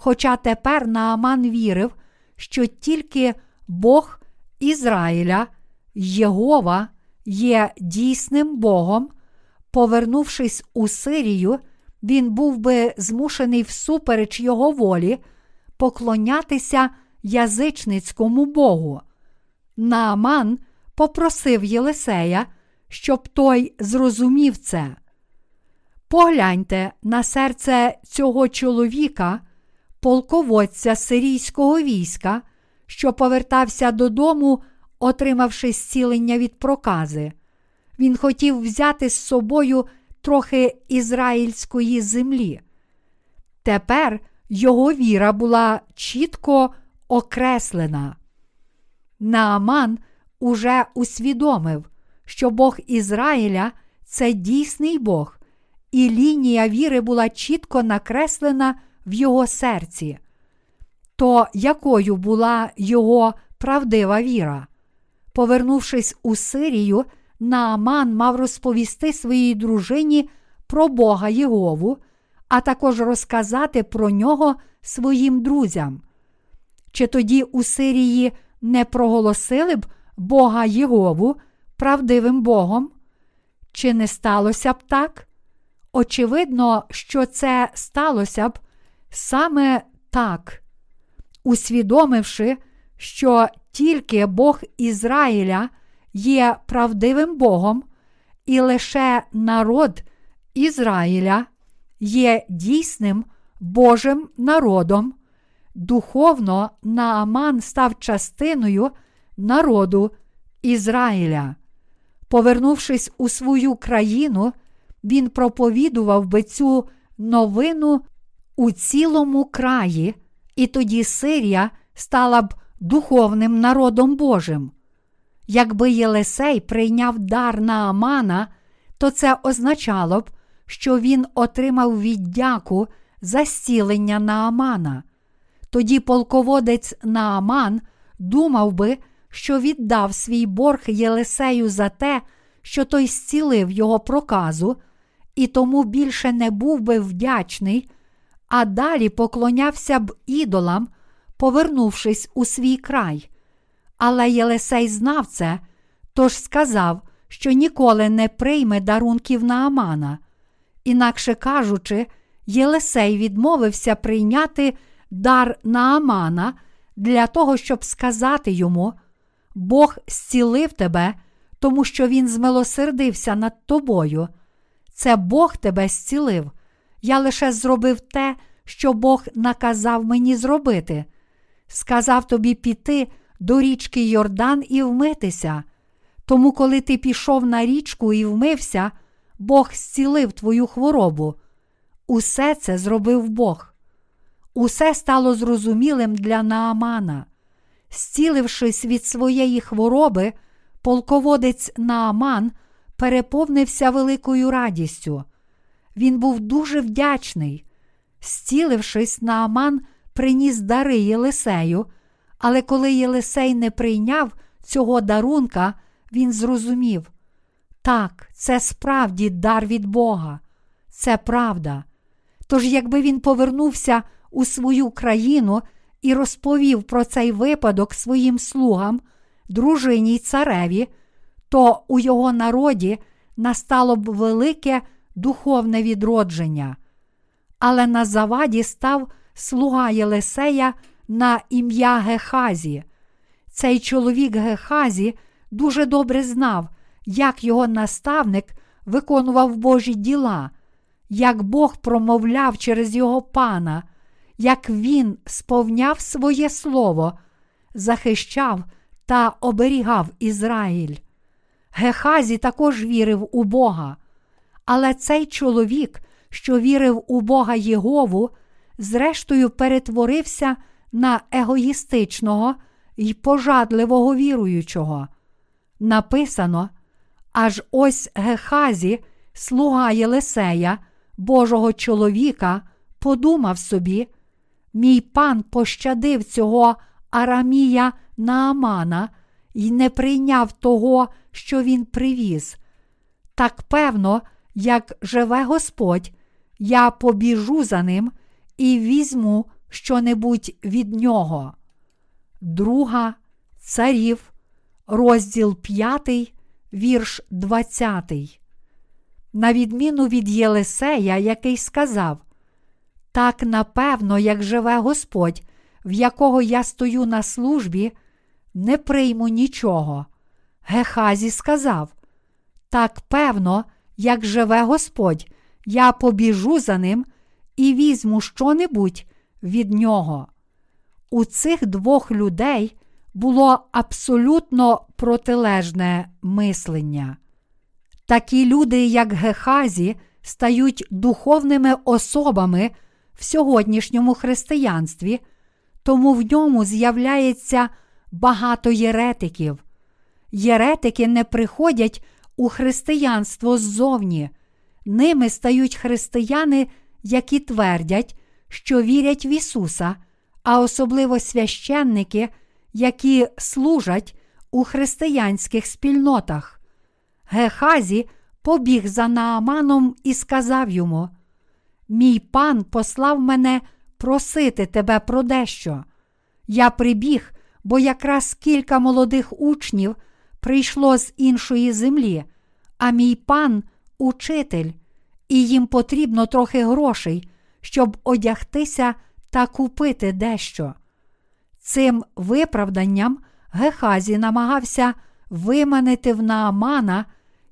Хоча тепер Нааман вірив, що тільки Бог Ізраїля, Єгова, є дійсним Богом, повернувшись у Сирію, він був би змушений всупереч його волі поклонятися язичницькому Богу. Нааман попросив Єлисея, щоб той зрозумів це. Погляньте на серце цього чоловіка, полководця сирійського війська, що повертався додому, отримавши зцілення від прокази. Він хотів взяти з собою трохи ізраїльської землі. Тепер його віра була чітко окреслена. Нааман уже усвідомив, що Бог Ізраїля це дійсний Бог, і лінія віри була чітко накреслена в його серці. То якою була його правдива віра? Повернувшись у Сирію, Нааман мав розповісти своїй дружині про Бога Єгову, а також розказати про нього своїм друзям. Чи тоді у Сирії не проголосили б Бога Єгову правдивим Богом? Чи не сталося б так? Очевидно, що це сталося б саме так, усвідомивши, що тільки Бог Ізраїля є правдивим Богом, і лише народ Ізраїля є дійсним Божим народом, духовно Нааман став частиною народу Ізраїля. Повернувшись у свою країну, він проповідував би цю новину у цілому краї, і тоді Сирія стала б духовним народом Божим. Якби Єлисей прийняв дар Наамана, то це означало б, що він отримав віддяку за зцілення Наамана. Тоді полководець Нааман думав би, що віддав свій борг Єлисею за те, що той зцілив його проказу, і тому більше не був би вдячний, а далі поклонявся б ідолам, повернувшись у свій край. Але Єлисей знав це, тож сказав, що ніколи не прийме дарунків Наамана. Інакше кажучи, Єлисей відмовився прийняти дар Наамана для того, щоб сказати йому: Бог зцілив тебе, тому що Він змилосердився над тобою. Це Бог тебе зцілив. Я лише зробив те, що Бог наказав мені зробити. Сказав тобі піти до річки Йордан і вмитися. Тому, коли ти пішов на річку і вмився, Бог зцілив твою хворобу. Усе це зробив Бог. Усе стало зрозумілим для Наамана. Зцілившись від своєї хвороби, полководець Нааман переповнився великою радістю. Він був дуже вдячний. Зцілившись, Нааман приніс дари Єлисею, але коли Єлисей не прийняв цього дарунка, він зрозумів так, це справді дар від Бога, це правда. Тож, якби він повернувся у свою країну і розповів про цей випадок своїм слугам, дружині й цареві, то у його народі настало б велике духовне відродження. Але на заваді став слуга Єлисея на ім'я Гехазі. Цей чоловік Гехазі дуже добре знав, як його наставник виконував Божі діла, як Бог промовляв через його пана, як він сповняв своє слово, захищав та оберігав Ізраїль. Гехазі також вірив у Бога, але цей чоловік, що вірив у Бога Єгову, зрештою перетворився на егоїстичного й пожадливого віруючого. Написано, аж ось Гехазі, слуга Єлисея, Божого чоловіка, подумав собі, мій пан пощадив цього Арамія Наамана і не прийняв того, що він привіз. Так певно, як живе Господь, я побіжу за ним і візьму щонебудь від нього. Друга царів, розділ 5, вірш 20. На відміну від Єлисея, який сказав: Так напевно, як живе Господь, в якого я стою на службі, не прийму нічого. Гехазі сказав: Так певно, як живе Господь, я побіжу за ним і візьму щонебудь від нього. У цих двох людей було абсолютно протилежне мислення. Такі люди, як Гехазі, стають духовними особами в сьогоднішньому християнстві, тому в ньому з'являється багато єретиків. Єретики не приходять у християнство ззовні, ними стають християни, які твердять, що вірять в Ісуса, а особливо священники, які служать у християнських спільнотах. Гехазі побіг за Нааманом і сказав йому: Мій пан послав мене просити тебе про дещо. Я прибіг, бо якраз кілька молодих учнів прийшло з іншої землі, а мій пан учитель, і їм потрібно трохи грошей, щоб одягтися та купити дещо. Цим виправданням Гехазі намагався виманити в Наамана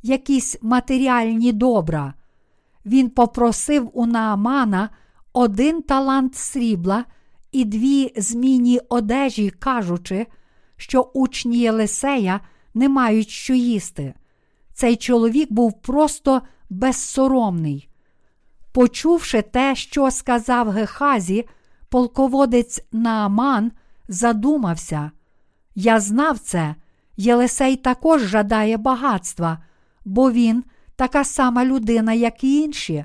якісь матеріальні добра. Він попросив у Наамана один талант срібла і дві змінні одежі, кажучи, що учні Єлисея не мають що їсти. Цей чоловік був просто безсоромний. Почувши те, що сказав Гехазі, полководець Нааман задумався. Я знав це. Єлисей також жадає багатства, бо він така сама людина, як і інші.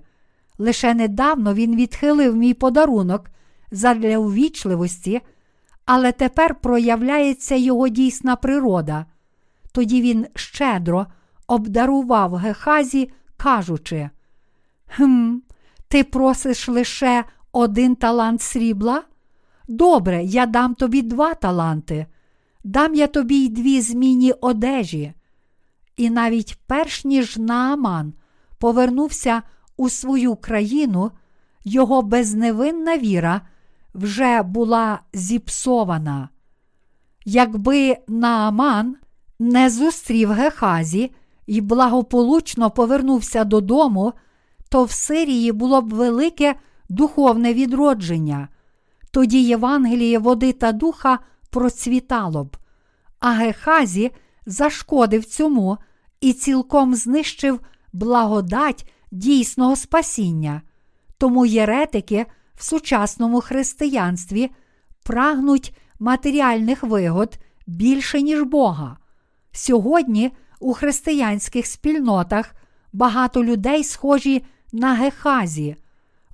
Лише недавно він відхилив мій подарунок задля увічливості, але тепер проявляється його дійсна природа. Тоді він щедро обдарував Гехазі, кажучи: Хм, ти просиш лише один талант срібла? Добре, я дам тобі два таланти, дам я тобі й дві змінні одежі. І навіть перш ніж Нааман повернувся у свою країну, його безневинна віра вже була зіпсована. Якби Нааман не зустрів Гехазі і благополучно повернувся додому, то в Сирії було б велике духовне відродження. Тоді Євангеліє води та духа процвітало б, а Гехазі зашкодив цьому і цілком знищив благодать дійсного спасіння. Тому єретики в сучасному християнстві прагнуть матеріальних вигод більше, ніж Бога. Сьогодні у християнських спільнотах багато людей схожі на Гехазі.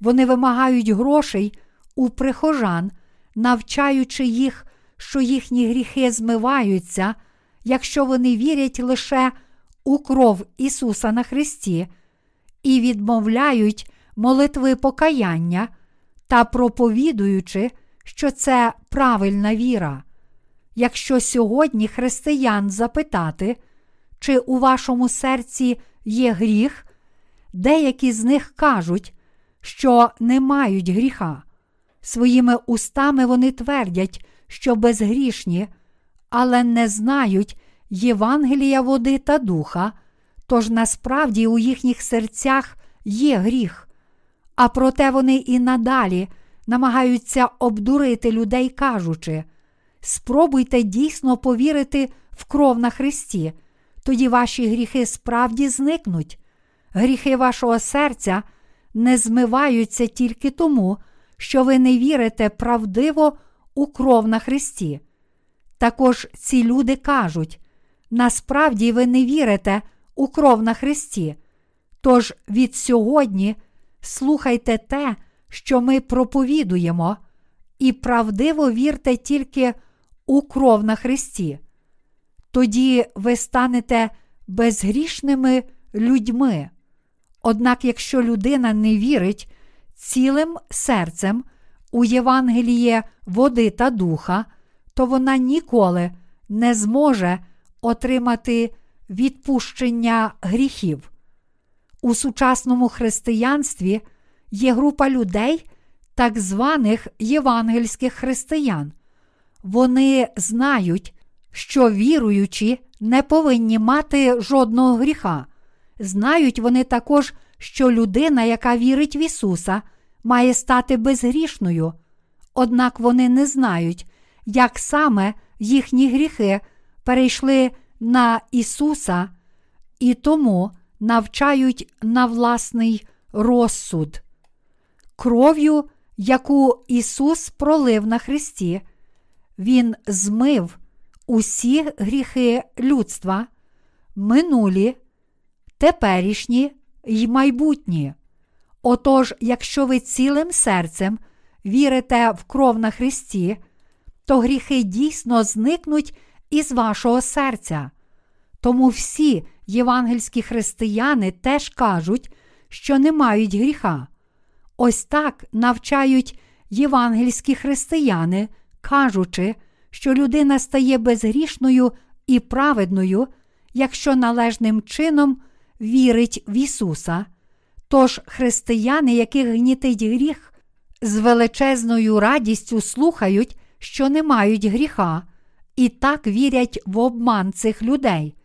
Вони вимагають грошей у прихожан, навчаючи їх, що їхні гріхи змиваються, якщо вони вірять лише у кров Ісуса на Христі і відмовляють молитви покаяння та проповідуючи, що це правильна віра. Якщо сьогодні християн запитати, чи у вашому серці є гріх, деякі з них кажуть, що не мають гріха. Своїми устами вони твердять, що безгрішні, але не знають Євангелія води та духа, тож насправді у їхніх серцях є гріх. А проте вони і надалі намагаються обдурити людей, кажучи: спробуйте дійсно повірити в кров на Христі, тоді ваші гріхи справді зникнуть. Гріхи вашого серця не змиваються тільки тому, що ви не вірите правдиво у кров на Христі. Також ці люди кажуть: насправді ви не вірите у кров на Христі. Тож від сьогодні слухайте те, що ми проповідуємо, і правдиво вірте тільки у кров на Христі. Тоді ви станете безгрішними людьми. Однак, якщо людина не вірить цілим серцем у Євангеліє води та духа, то вона ніколи не зможе отримати відпущення гріхів. У сучасному християнстві є група людей, так званих євангельських християн. Вони знають, що віруючі не повинні мати жодного гріха. Знають вони також, що людина, яка вірить в Ісуса, має стати безгрішною. Однак вони не знають, як саме їхні гріхи перейшли на Ісуса і тому навчають на власний розсуд. Кров'ю, яку Ісус пролив на Христі, Він змив усі гріхи людства, минулі, теперішні й майбутні. Отож, якщо ви цілим серцем вірите в кров на Христі, то гріхи дійсно зникнуть із вашого серця. Тому всі євангельські християни теж кажуть, що не мають гріха. Ось так навчають євангельські християни, кажучи, що людина стає безгрішною і праведною, якщо належним чином вірить в Ісуса. Тож християни, яких гнітить гріх, з величезною радістю слухають, що не мають гріха, і так вірять в обман цих людей.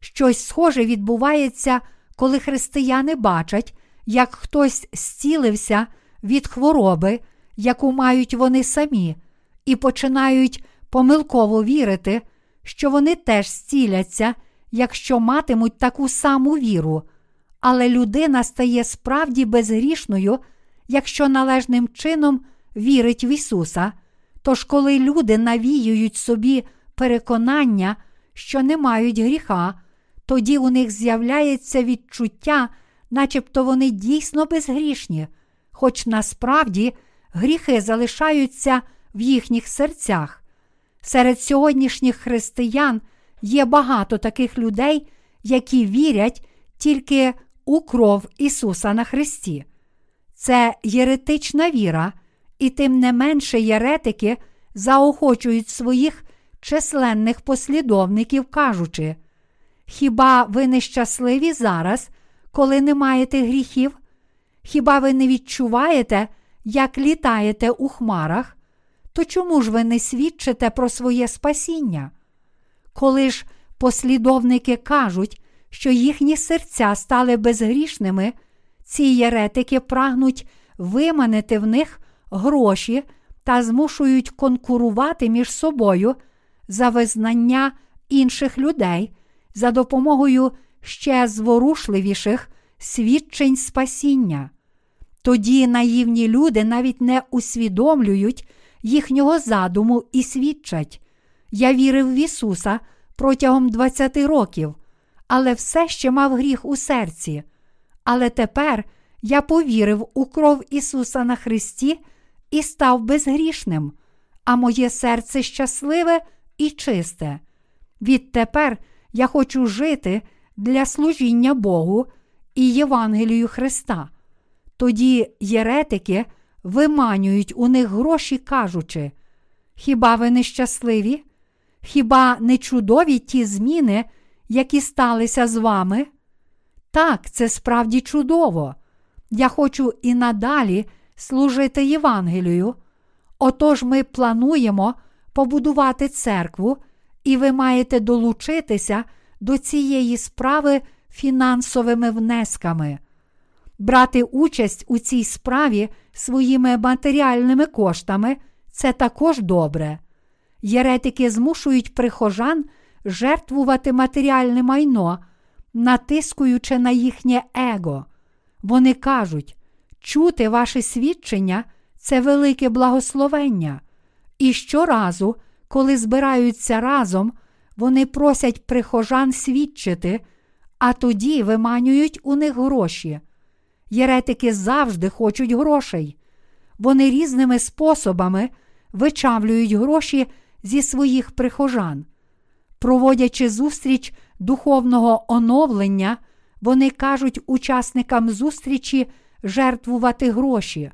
Щось схоже відбувається, коли християни бачать, як хтось зцілився від хвороби, яку мають вони самі, і починають помилково вірити, що вони теж зціляться, якщо матимуть таку саму віру. Але людина стає справді безгрішною, якщо належним чином вірить в Ісуса. Тож, коли люди навіюють собі переконання, що не мають гріха, тоді у них з'являється відчуття, начебто вони дійсно безгрішні, хоч насправді гріхи залишаються в їхніх серцях. Серед сьогоднішніх християн є багато таких людей, які вірять тільки у кров Ісуса на Христі. Це єретична віра, і тим не менше єретики заохочують своїх численних послідовників, кажучи, Хіба ви нещасливі зараз, коли не маєте гріхів? Хіба ви не відчуваєте, як літаєте у хмарах? То чому ж ви не свідчите про своє спасіння? Коли ж послідовники кажуть, що їхні серця стали безгрішними, ці єретики прагнуть виманити в них гроші та змушують конкурувати між собою за визнання інших людей за допомогою ще зворушливіших свідчень спасіння. Тоді наївні люди навіть не усвідомлюють їхнього задуму і свідчать. Я вірив в Ісуса протягом 20 років, але все ще мав гріх у серці. Але тепер я повірив у кров Ісуса на Христі і став безгрішним, а моє серце щасливе і чисте. Відтепер я хочу жити для служіння Богу і Євангелію Христа. Тоді єретики виманюють у них гроші, кажучи, хіба ви не щасливі? Хіба не чудові ті зміни, які сталися з вами? Так, це справді чудово. Я хочу і надалі служити Євангелію. Отож ми плануємо побудувати церкву, і ви маєте долучитися до цієї справи фінансовими внесками. Брати участь у цій справі своїми матеріальними коштами це також добре. Єретики змушують прихожан жертвувати матеріальне майно, натискуючи на їхнє его. Вони кажуть, чути ваше свідчення це велике благословення. І щоразу, коли збираються разом, вони просять прихожан свідчити, а тоді виманюють у них гроші. Єретики завжди хочуть грошей. Вони різними способами вичавлюють гроші зі своїх прихожан. Проводячи зустріч духовного оновлення, вони кажуть учасникам зустрічі жертвувати гроші.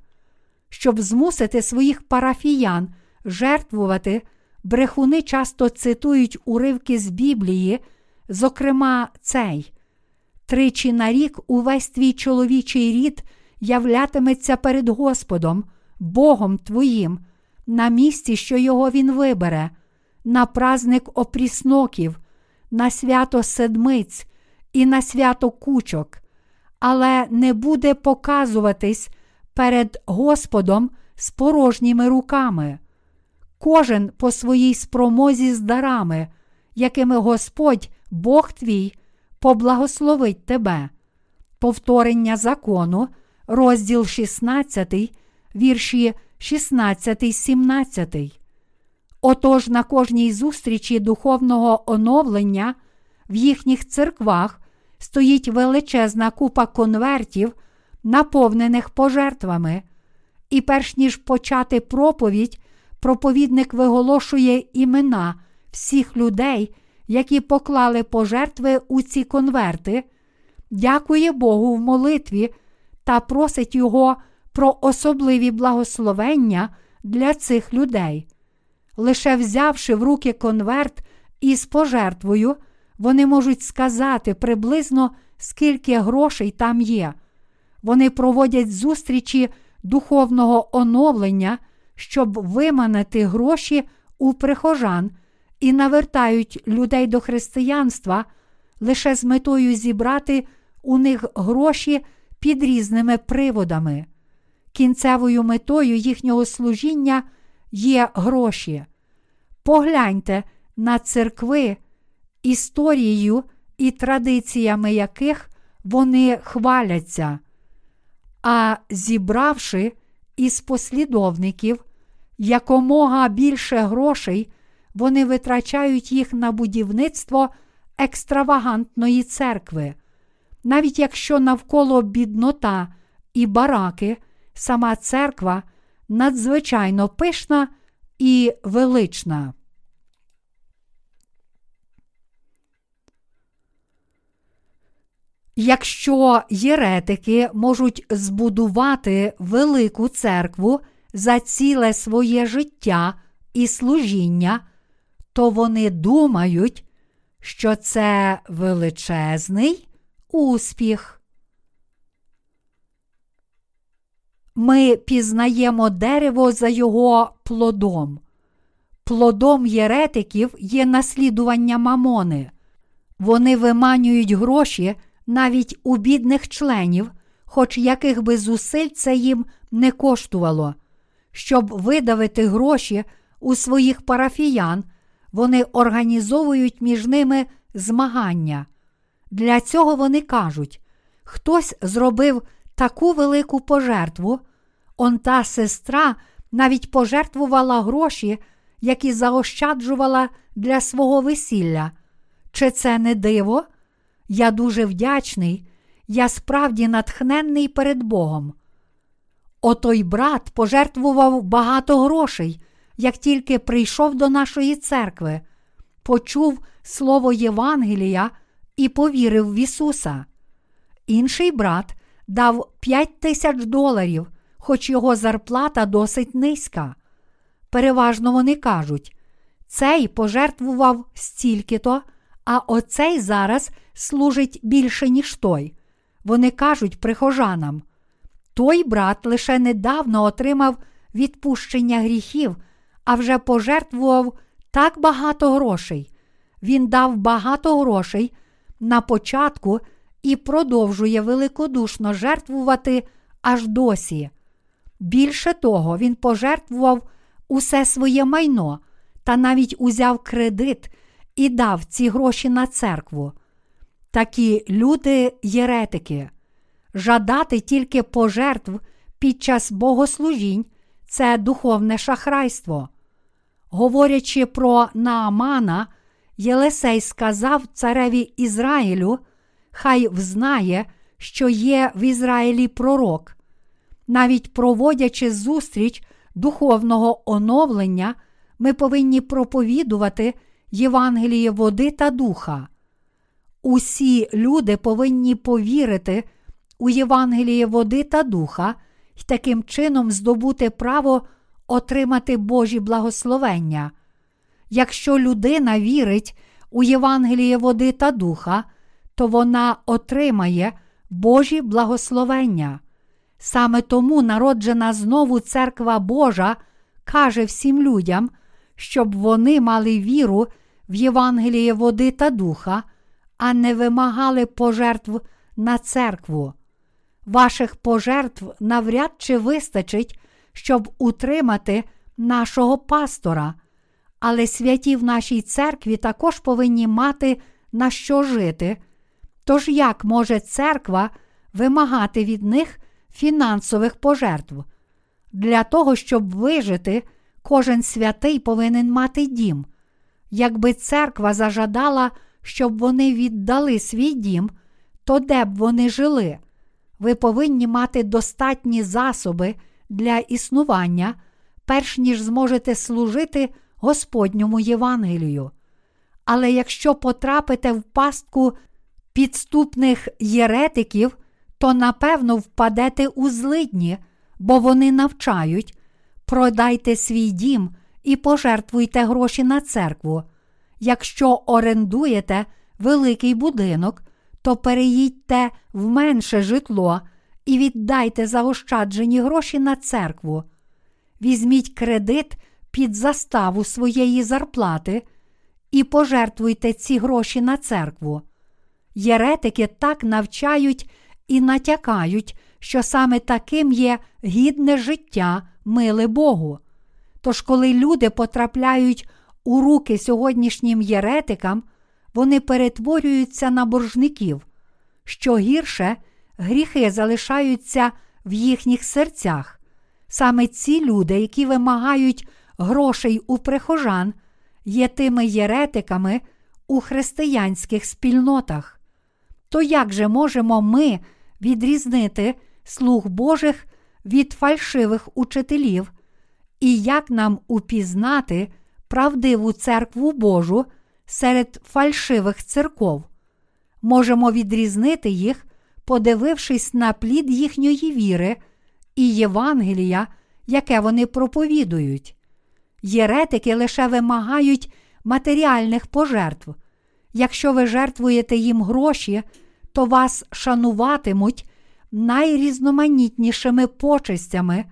Щоб змусити своїх парафіян жертвувати, брехуни часто цитують уривки з Біблії, зокрема, цей. Тричі на рік увесь твій чоловічий рід являтиметься перед Господом, Богом Твоїм, на місці, що його Він вибере, на праздник опрісноків, на свято седмиць і на свято кучок, але не буде показуватись перед Господом з порожніми руками. Кожен по своїй спромозі з дарами, якими Господь, Бог твій, поблагословить тебе. Повторення закону, розділ 16, вірші 16, 17. Отож на кожній зустрічі духовного оновлення в їхніх церквах стоїть величезна купа конвертів, наповнених пожертвами, і перш ніж почати проповідь, проповідник виголошує імена всіх людей, які поклали пожертви у ці конверти, дякує Богу в молитві та просить Його про особливі благословення для цих людей. Лише взявши в руки конверт із пожертвою, вони можуть сказати приблизно, скільки грошей там є. Вони проводять зустрічі духовного оновлення, щоб виманити гроші у прихожан і навертають людей до християнства лише з метою зібрати у них гроші під різними приводами. Кінцевою метою їхнього служіння є гроші. Погляньте на церкви, історією і традиціями яких вони хваляться. А зібравши із послідовників якомога більше грошей, вони витрачають їх на будівництво екстравагантної церкви. Навіть якщо навколо біднота і бараки, сама церква надзвичайно пишна і велична. Якщо єретики можуть збудувати велику церкву за ціле своє життя і служіння, то вони думають, що це величезний успіх. Ми пізнаємо дерево за його плодом. Плодом єретиків є наслідування мамони. Вони виманюють гроші навіть у бідних членів, хоч яких би зусиль це їм не коштувало. Щоб видавити гроші у своїх парафіян, вони організовують між ними змагання. Для цього вони кажуть: хтось зробив таку велику пожертву, он та сестра навіть пожертвувала гроші, які заощаджувала для свого весілля. Чи це не диво? Я дуже вдячний, я справді натхненний перед Богом. Отой брат пожертвував багато грошей, як тільки прийшов до нашої церкви, почув слово Євангелія і повірив в Ісуса. Інший брат дав 5 тисяч доларів, хоч його зарплата досить низька. Переважно вони кажуть, цей пожертвував стільки-то, а оцей зараз служить більше, ніж той. Вони кажуть прихожанам. Той брат лише недавно отримав відпущення гріхів, а вже пожертвував так багато грошей. Він дав багато грошей на початку і продовжує великодушно жертвувати аж досі. Більше того, він пожертвував усе своє майно та навіть узяв кредит і дав ці гроші на церкву. Такі люди єретики. Жадати тільки пожертв під час богослужінь це духовне шахрайство. Говорячи про Наамана, Єлисей сказав цареві Ізраїлю, хай взнає, що є в Ізраїлі пророк. Навіть проводячи зустріч духовного оновлення, ми повинні проповідувати Євангеліє води та духа. Усі люди повинні повірити у Євангеліє води та духа і таким чином здобути право отримати Божі благословення. Якщо людина вірить у Євангеліє води та духа, то вона отримає Божі благословення. Саме тому народжена знову церква Божа каже всім людям, щоб вони мали віру в Євангеліє води та духа, а не вимагали пожертв на церкву. Ваших пожертв навряд чи вистачить, щоб утримати нашого пастора, але святі в нашій церкві також повинні мати на що жити. Тож як може церква вимагати від них фінансових пожертв? Для того, щоб вижити, кожен святий повинен мати дім. Якби церква зажадала, щоб вони віддали свій дім, то де б вони жили? Ви повинні мати достатні засоби для існування, перш ніж зможете служити Господньому Євангелію. Але якщо потрапите в пастку підступних єретиків, то напевно впадете у злидні, бо вони навчають, продайте свій дім і пожертвуйте гроші на церкву. Якщо орендуєте великий будинок, то переїдьте в менше житло і віддайте заощаджені гроші на церкву. Візьміть кредит під заставу своєї зарплати і пожертвуйте ці гроші на церкву. Єретики так навчають і натякають, що саме таким є гідне життя, миле Богу. Тож, коли люди потрапляють у руки сьогоднішнім єретикам, вони перетворюються на боржників. Що гірше, гріхи залишаються в їхніх серцях. Саме ці люди, які вимагають грошей у прихожан, є тими єретиками у християнських спільнотах. То як же можемо ми відрізнити слуг Божих від фальшивих учителів, і як нам упізнати правдиву церкву Божу серед фальшивих церков? Можемо відрізнити їх, подивившись на плід їхньої віри і Євангелія, яке вони проповідують. Єретики лише вимагають матеріальних пожертв. Якщо ви жертвуєте їм гроші, то вас шануватимуть найрізноманітнішими почестями,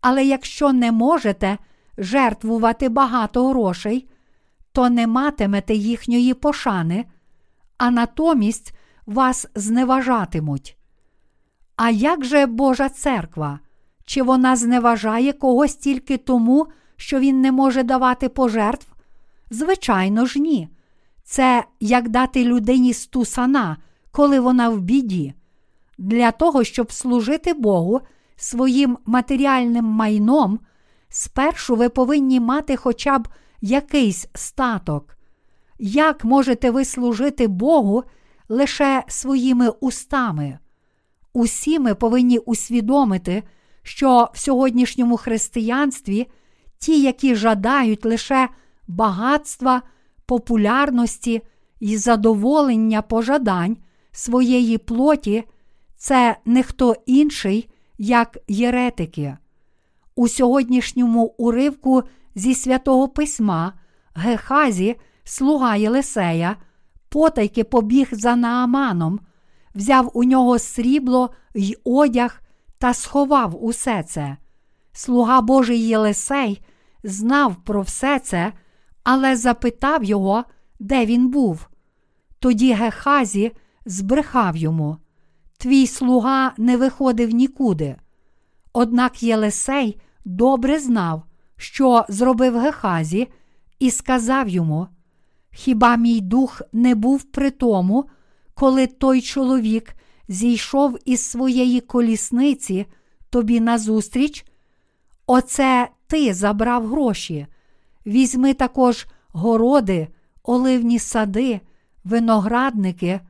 але якщо не можете жертвувати багато грошей, то не матимете їхньої пошани, а натомість вас зневажатимуть. А як же Божа церква? Чи вона зневажає когось тільки тому, що він не може давати пожертв? Звичайно ж, ні. Це як дати людині стусана, коли вона в біді. Для того, щоб служити Богу своїм матеріальним майном, спершу ви повинні мати хоча б якийсь статок. Як можете ви служити Богу лише своїми устами? Усі ми повинні усвідомити, що в сьогоднішньому християнстві ті, які жадають лише багатства, популярності і задоволення пожадань своєї плоті, це не хто інший, як єретики. У сьогоднішньому уривку зі святого письма Гехазі, слуга Єлисея, потайки побіг за Нааманом, взяв у нього срібло й одяг та сховав усе це. Слуга Божий Єлисей знав про все це, але запитав його, де він був. Тоді Гехазі збрехав йому: Твій слуга не виходив нікуди. Однак Єлисей добре знав, що зробив Гехазі, і сказав йому: Хіба мій дух не був при тому, коли той чоловік зійшов із своєї колісниці тобі назустріч? Оце ти забрав гроші. Візьми також городи, оливні сади, виноградники,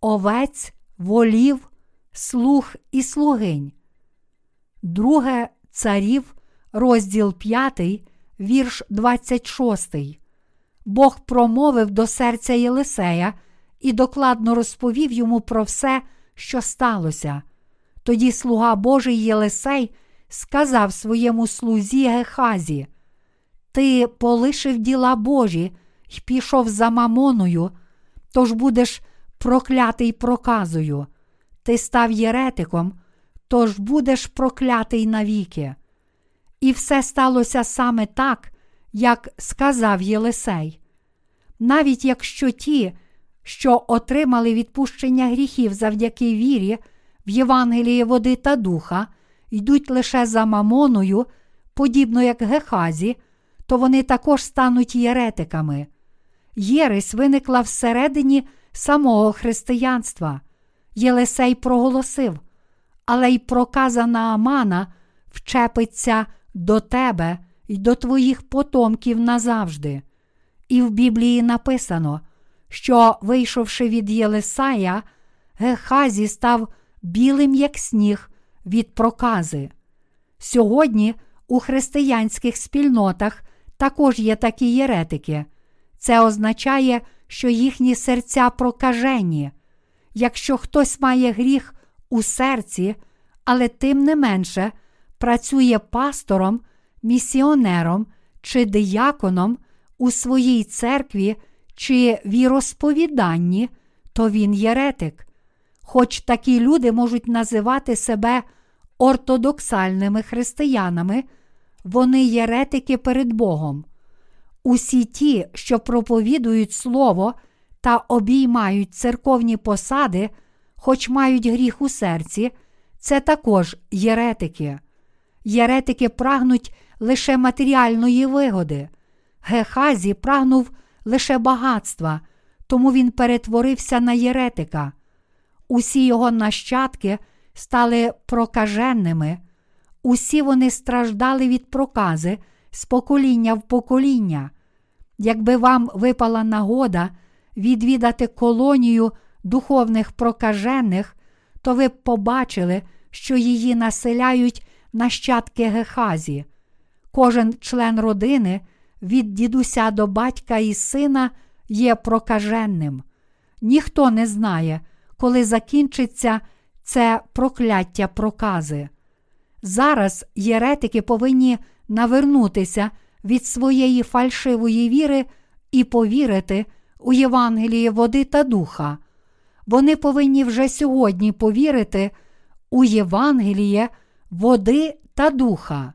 овець, волів, слуг і слугинь. Друге царів, розділ 5, вірш 26. Бог промовив до серця Єлисея і докладно розповів йому про все, що сталося. Тоді слуга Божий Єлисей сказав своєму слузі Гехазі: Ти полишив діла Божі й пішов за мамоною, тож будеш проклятий проказою. Ти став єретиком, тож будеш проклятий навіки. І все сталося саме так, як сказав Єлисей. Навіть якщо ті, що отримали відпущення гріхів завдяки вірі в Євангелії води та духа, йдуть лише за мамоною, подібно як Гехазі, то вони також стануть єретиками. Єресь виникла всередині самого християнства. Єлисей проголосив, але й проказа Наамана вчепиться до тебе й до твоїх потомків назавжди. І в Біблії написано, що, вийшовши від Єлисая, Гехазі став білим, як сніг, від прокази. Сьогодні у християнських спільнотах також є такі єретики. Це означає, що їхні серця прокажені. Якщо хтось має гріх у серці, але тим не менше працює пастором, місіонером чи дияконом у своїй церкві чи віросповіданні, то він єретик. Хоч такі люди можуть називати себе ортодоксальними християнами, вони єретики перед Богом. Усі ті, що проповідують Слово та обіймають церковні посади, хоч мають гріх у серці, це також єретики. Єретики прагнуть лише матеріальної вигоди. Гехазі прагнув лише багатства, тому він перетворився на єретика. Усі його нащадки стали прокаженними, усі вони страждали від прокази з покоління в покоління. Якби вам випала нагода відвідати колонію духовних прокажених, то ви б побачили, що її населяють нащадки Гехазі. Кожен член родини від дідуся до батька і сина є прокаженним. Ніхто не знає, коли закінчиться це прокляття прокази. Зараз єретики повинні навернутися від своєї фальшивої віри і повірити у Євангеліє води та духа. Вони повинні вже сьогодні повірити у Євангеліє води та духа.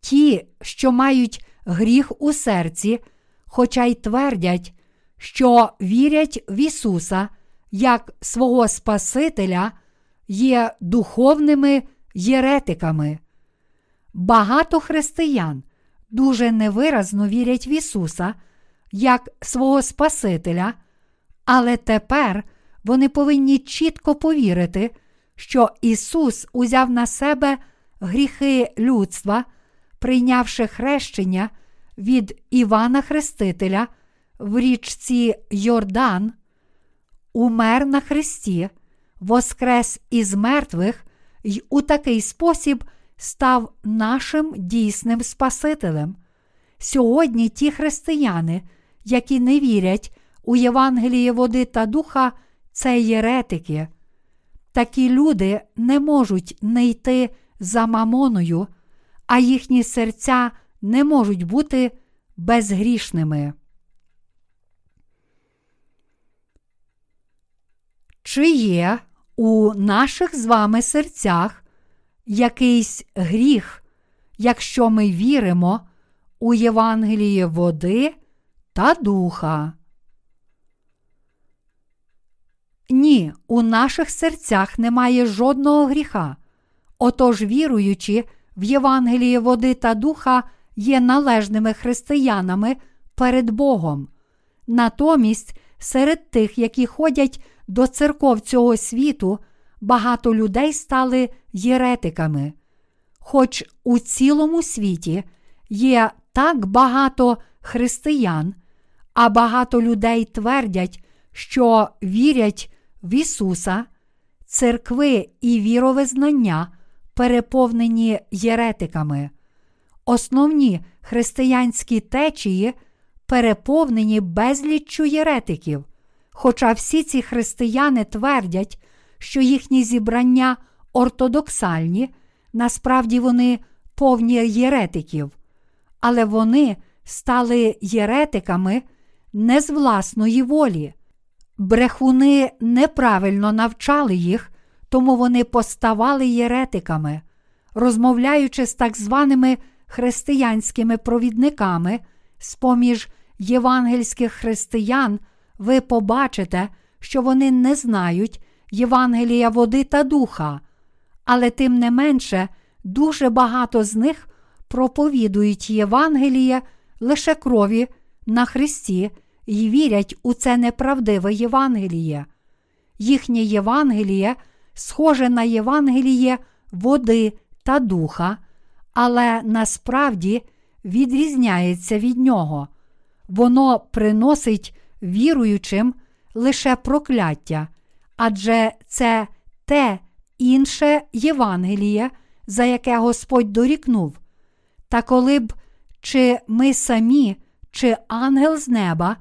Ті, що мають гріх у серці, хоча й твердять, що вірять в Ісуса як свого Спасителя, є духовними єретиками. Багато християн дуже невиразно вірять в Ісуса як свого Спасителя, але тепер вони повинні чітко повірити, що Ісус узяв на себе гріхи людства, прийнявши хрещення від Івана Хрестителя в річці Йордан, умер на Христі, воскрес із мертвих й у такий спосіб став нашим дійсним Спасителем. Сьогодні ті християни, які не вірять у Євангеліє води та духа, це єретики. Такі люди не можуть не йти за мамоною, а їхні серця не можуть бути безгрішними. Чи є у наших з вами серцях якийсь гріх, якщо ми віримо у Євангеліє води та духа? Ні, у наших серцях немає жодного гріха. Отож, віруючи в Євангеліє води та духа, є належними християнами перед Богом. Натомість, серед тих, які ходять до церков цього світу, багато людей стали єретиками. Хоч у цілому світі є так багато християн, а багато людей твердять, що вірять в Ісуса, церкви і віровизнання переповнені єретиками. Основні християнські течії переповнені безліччю єретиків, хоча всі ці християни твердять, що їхні зібрання ортодоксальні, насправді вони повні єретиків, але вони стали єретиками не з власної волі. Брехуни неправильно навчали їх, тому вони поставали єретиками, розмовляючи з так званими християнськими провідниками, з поміж євангельських християн, ви побачите, що вони не знають Євангелія води та духа, але тим не менше дуже багато з них проповідують Євангеліє лише крові на Христі і вірять у це неправдиве Євангеліє. Їхнє Євангеліє схоже на Євангеліє води та духа, але насправді відрізняється від нього. Воно приносить віруючим лише прокляття, адже це те інше Євангеліє, за яке Господь дорікнув. Та коли б чи ми самі чи ангел з неба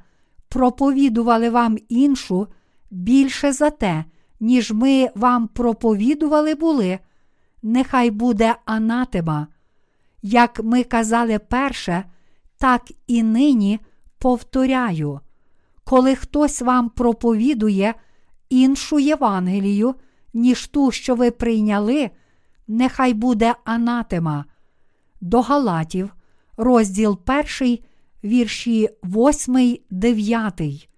проповідували вам іншу більше за те, ніж ми вам проповідували були, нехай буде анатема. Як ми казали перше, так і нині повторяю, коли хтось вам проповідує іншу Євангелію, ніж ту, що ви прийняли, нехай буде анатема. До Галатів, розділ 1, вірші 8, 9.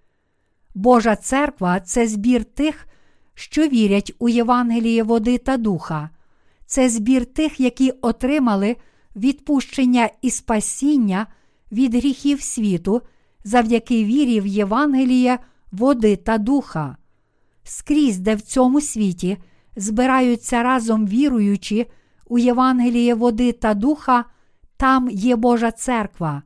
Божа церква це збір тих, що вірять у Євангеліє води та духа, це збір тих, які отримали відпущення і спасіння від гріхів світу завдяки вірі в Євангеліє води та духа. Скрізь, де в цьому світі збираються разом віруючі у Євангеліє води та духа, там є Божа церква.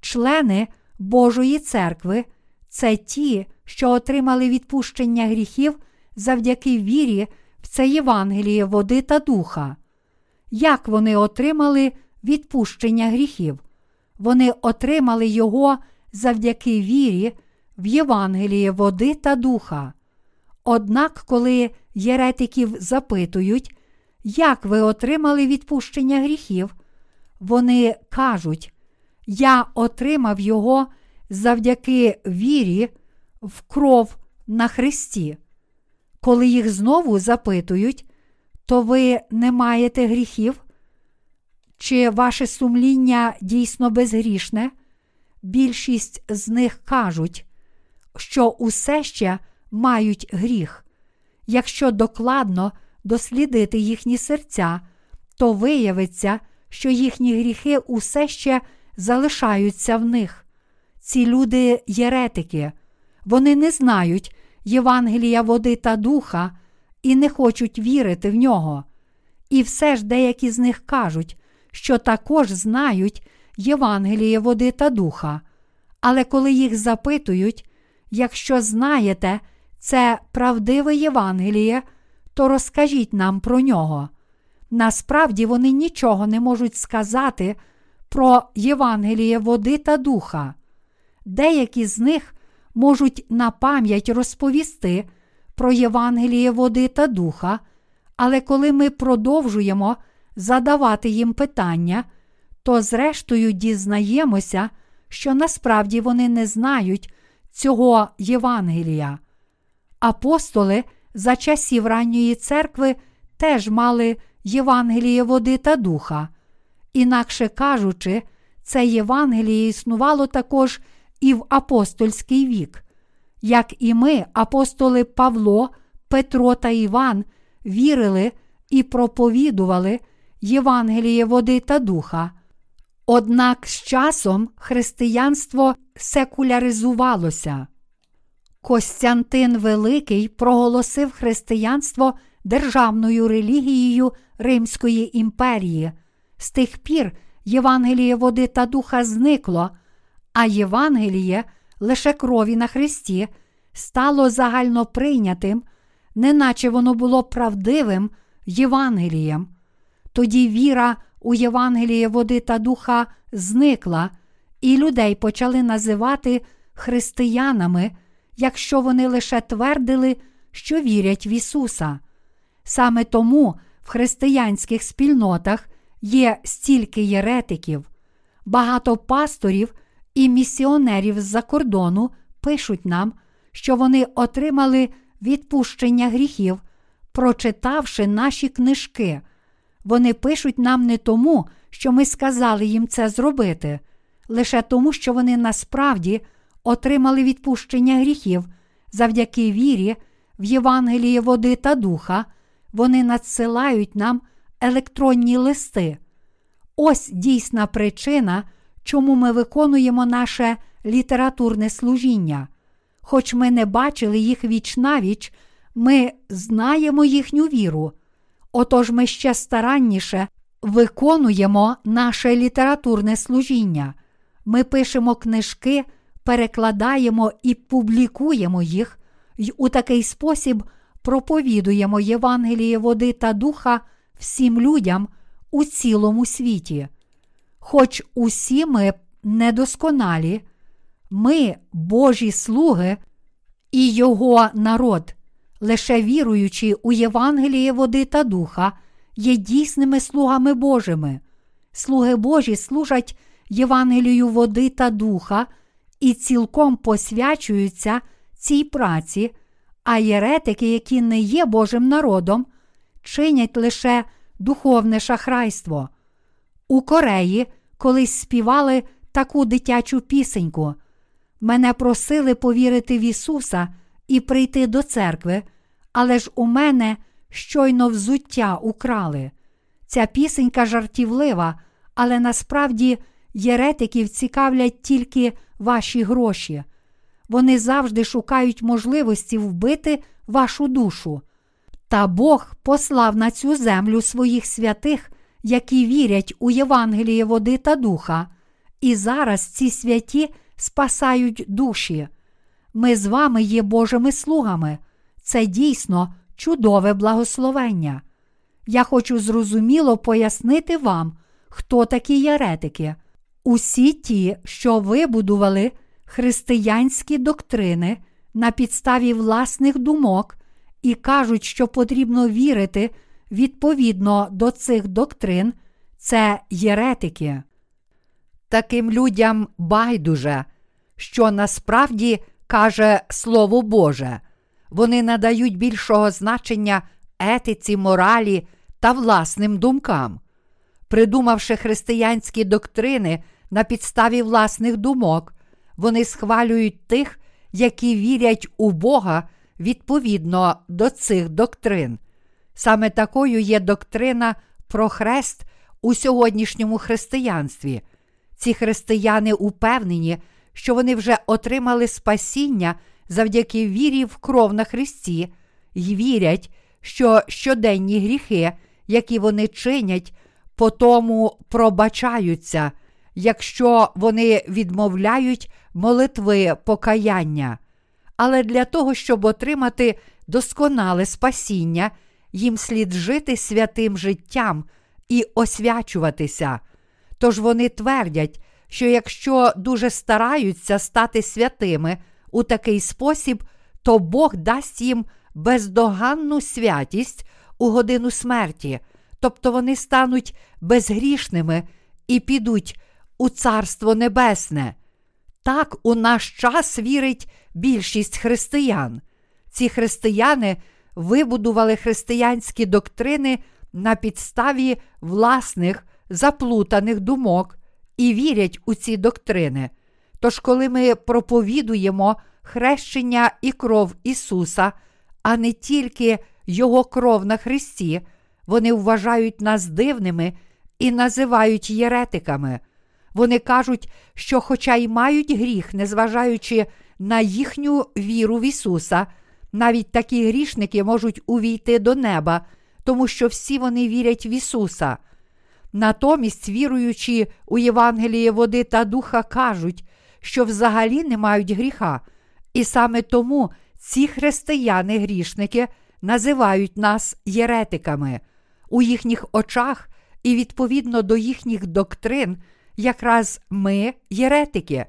Члени Божої церкви це ті, що отримали відпущення гріхів завдяки вірі в це Євангеліє води та духа. Як вони отримали відпущення гріхів? Вони отримали його завдяки вірі в Євангеліє води та духа. Однак, коли єретиків запитують, як ви отримали відпущення гріхів, вони кажуть, я отримав його завдяки вірі в кров на Христі. Коли їх знову запитують, то ви не маєте гріхів? Чи ваше сумління дійсно безгрішне? Більшість з них кажуть, що усе ще мають гріх. Якщо докладно дослідити їхні серця, то виявиться, що їхні гріхи усе ще залишаються в них. Ці люди єретики, вони не знають Євангелія води та духа і не хочуть вірити в нього. І все ж деякі з них кажуть, що також знають Євангеліє води та духа. Але коли їх запитують, якщо знаєте це правдиве Євангеліє, то розкажіть нам про нього. Насправді вони нічого не можуть сказати про Євангеліє води та духа. Деякі з них можуть на пам'ять розповісти про Євангеліє води та духа, але коли ми продовжуємо задавати їм питання, то зрештою дізнаємося, що насправді вони не знають цього Євангелія. Апостоли за часів ранньої церкви теж мали Євангеліє води та духа. Інакше кажучи, це Євангеліє існувало також і в апостольський вік. Як і ми, апостоли Павло, Петро та Іван, вірили і проповідували Євангеліє води та духа. Однак з часом християнство секуляризувалося. Костянтин Великий проголосив християнство державною релігією Римської імперії. З тих пір Євангеліє води та духа зникло, а Євангеліє лише крові на Христі стало загально прийнятим, неначе воно було правдивим Євангелієм. Тоді віра у Євангеліє води та духа зникла, і людей почали називати християнами, якщо вони лише твердили, що вірять в Ісуса. Саме тому в християнських спільнотах є стільки єретиків, багато пасторів і місіонерів з-за кордону пишуть нам, що вони отримали відпущення гріхів, прочитавши наші книжки. Вони пишуть нам не тому, що ми сказали їм це зробити, лише тому, що вони насправді отримали відпущення гріхів завдяки вірі в Євангеліє води та духа, вони надсилають нам електронні листи. Ось дійсна причина, чому ми виконуємо наше літературне служіння. Хоч ми не бачили їх віч навіч, ми знаємо їхню віру. Отож ми ще старанніше виконуємо наше літературне служіння. Ми пишемо книжки, перекладаємо і публікуємо їх, і у такий спосіб проповідуємо Євангеліє води та духа всім людям у цілому світі. Хоч усі ми недосконалі, ми, Божі слуги і Його народ, лише віруючи у Євангеліє води та духа, є дійсними слугами Божими. Слуги Божі служать Євангелію води та духа і цілком посвячуються цій праці, а єретики, які не є Божим народом, чинять лише духовне шахрайство. У Кореї колись співали таку дитячу пісеньку. Мене просили повірити в Ісуса і прийти до церкви, але ж у мене щойно взуття украли. Ця пісенька жартівлива, але насправді єретиків цікавлять тільки ваші гроші. Вони завжди шукають можливості вбити вашу душу. Та Бог послав на цю землю своїх святих, які вірять у Євангеліє води та духа, і зараз ці святі спасають душі. Ми з вами є Божими слугами. Це дійсно чудове благословення. Я хочу зрозуміло пояснити вам, хто такі єретики. Усі ті, що вибудували християнські доктрини на підставі власних думок і кажуть, що потрібно вірити відповідно до цих доктрин, це єретики. Таким людям байдуже, що насправді каже Слово Боже, вони надають більшого значення етиці, моралі та власним думкам. Придумавши християнські доктрини на підставі власних думок, вони схвалюють тих, які вірять у Бога відповідно до цих доктрин. Саме такою є доктрина про хрест у сьогоднішньому християнстві. Ці християни упевнені, що вони вже отримали спасіння завдяки вірі в кров на Христі, й вірять, що щоденні гріхи, які вони чинять, по тому пробачаються, якщо вони відмовляють молитви покаяння. Але для того, щоб отримати досконале спасіння, їм слід жити святим життям і освячуватися. Тож вони твердять, що якщо дуже стараються стати святими у такий спосіб, то Бог дасть їм бездоганну святість у годину смерті, тобто вони стануть безгрішними і підуть у Царство Небесне. Так у наш час вірить більшість християн. Ці християни вибудували християнські доктрини на підставі власних заплутаних думок і вірять у ці доктрини. Тож, коли ми проповідуємо хрещення і кров Ісуса, а не тільки Його кров на Христі, вони вважають нас дивними і називають єретиками. Вони кажуть, що, хоча й мають гріх, незважаючи на їхню віру в Ісуса, навіть такі грішники можуть увійти до неба, тому що всі вони вірять в Ісуса. Натомість, віруючи у Євангеліє води та духа, кажуть, що взагалі не мають гріха, і саме тому ці християни-грішники називають нас єретиками. У їхніх очах і відповідно до їхніх доктрин, якраз ми єретики,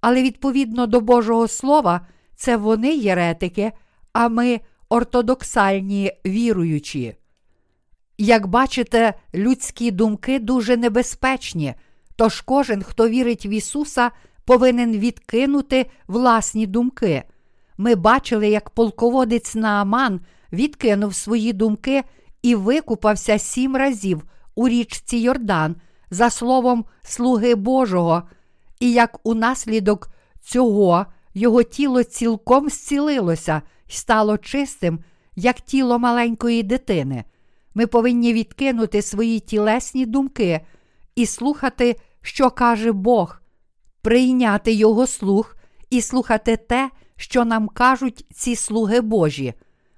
але відповідно до Божого Слова, це вони єретики, а ми ортодоксальні віруючі. Як бачите, людські думки дуже небезпечні, тож кожен, хто вірить в Ісуса, повинен відкинути власні думки. Ми бачили, як полководець Нааман відкинув свої думки і викупався сім разів у річці Йордан за словом слуги Божого, і як унаслідок цього його тіло цілком зцілилося стало чистим, як тіло маленької дитини. Ми повинні відкинути свої тілесні думки і слухати, що каже Бог, прийняти Його слух і слухати те, що нам кажуть ці слуги Божі.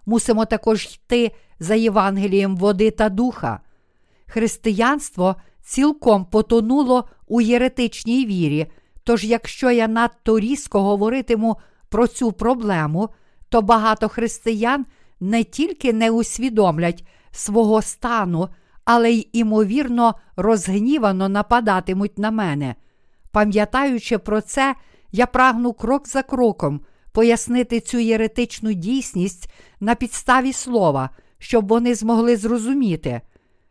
Мусимо також йти за Євангелієм води та духа. Християнство цілком потонуло у єретичній вірі. Тож, якщо я надто різко говоритиму про цю проблему, то багато християн не тільки не усвідомлять свого стану, але й імовірно розгнівано нападатимуть на мене. Пам'ятаючи про це, я прагну крок за кроком пояснити цю єретичну дійсність на підставі слова, щоб вони змогли зрозуміти.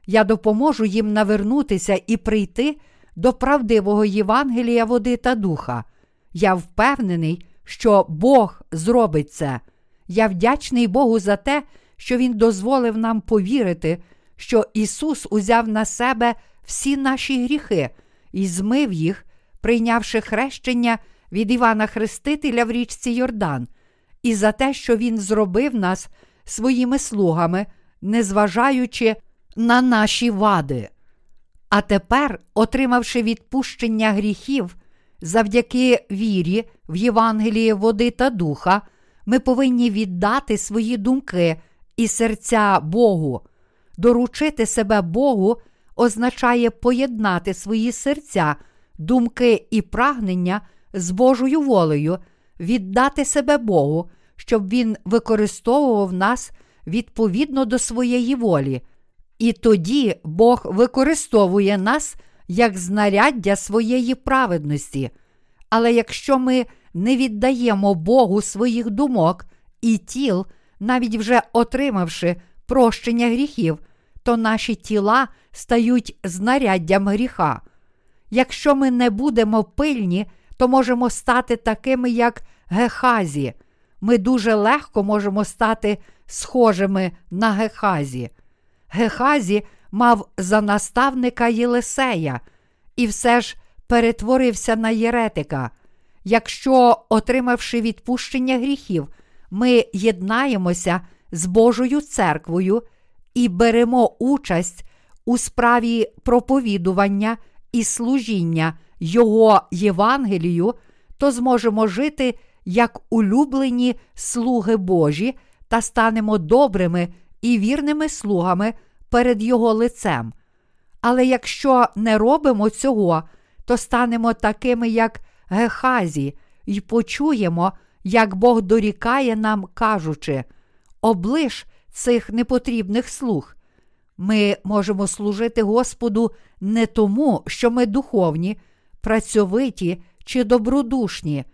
Я допоможу їм навернутися і прийти до правдивого Євангелія води та духа. Я впевнений, що Бог зробить це. Я вдячний Богу за те, що Він дозволив нам повірити, що Ісус узяв на себе всі наші гріхи і змив їх, прийнявши хрещення від Івана Хрестителя в річці Йордан, і за те, що Він зробив нас своїми слугами, незважаючи на наші вади. А тепер, отримавши відпущення гріхів завдяки вірі в Євангеліє води та духа, ми повинні віддати свої думки і серця Богу. Доручити себе Богу означає поєднати свої серця, думки і прагнення з Божою волею, віддати себе Богу, щоб Він використовував нас відповідно до своєї волі. І тоді Бог використовує нас як знаряддя своєї праведності. Але якщо ми не віддаємо Богу своїх думок і тіл, навіть вже отримавши прощення гріхів, то наші тіла стають знаряддям гріха. Якщо ми не будемо пильні, то можемо стати такими, як Гехазі. Ми дуже легко можемо стати схожими на Гехазі. Гехазі мав за наставника Єлисея і все ж перетворився на єретика. Якщо, отримавши відпущення гріхів, ми єднаємося з Божою церквою і беремо участь у справі проповідування і служіння Його Євангелію, то зможемо жити як улюблені слуги Божі та станемо добрими і вірними слугами перед Його лицем. Але якщо не робимо цього, то станемо такими, як Гехазі, і почуємо, як Бог дорікає нам, кажучи, облиш цих непотрібних слуг. Ми можемо служити Господу не тому, що ми духовні, працьовиті чи добродушні,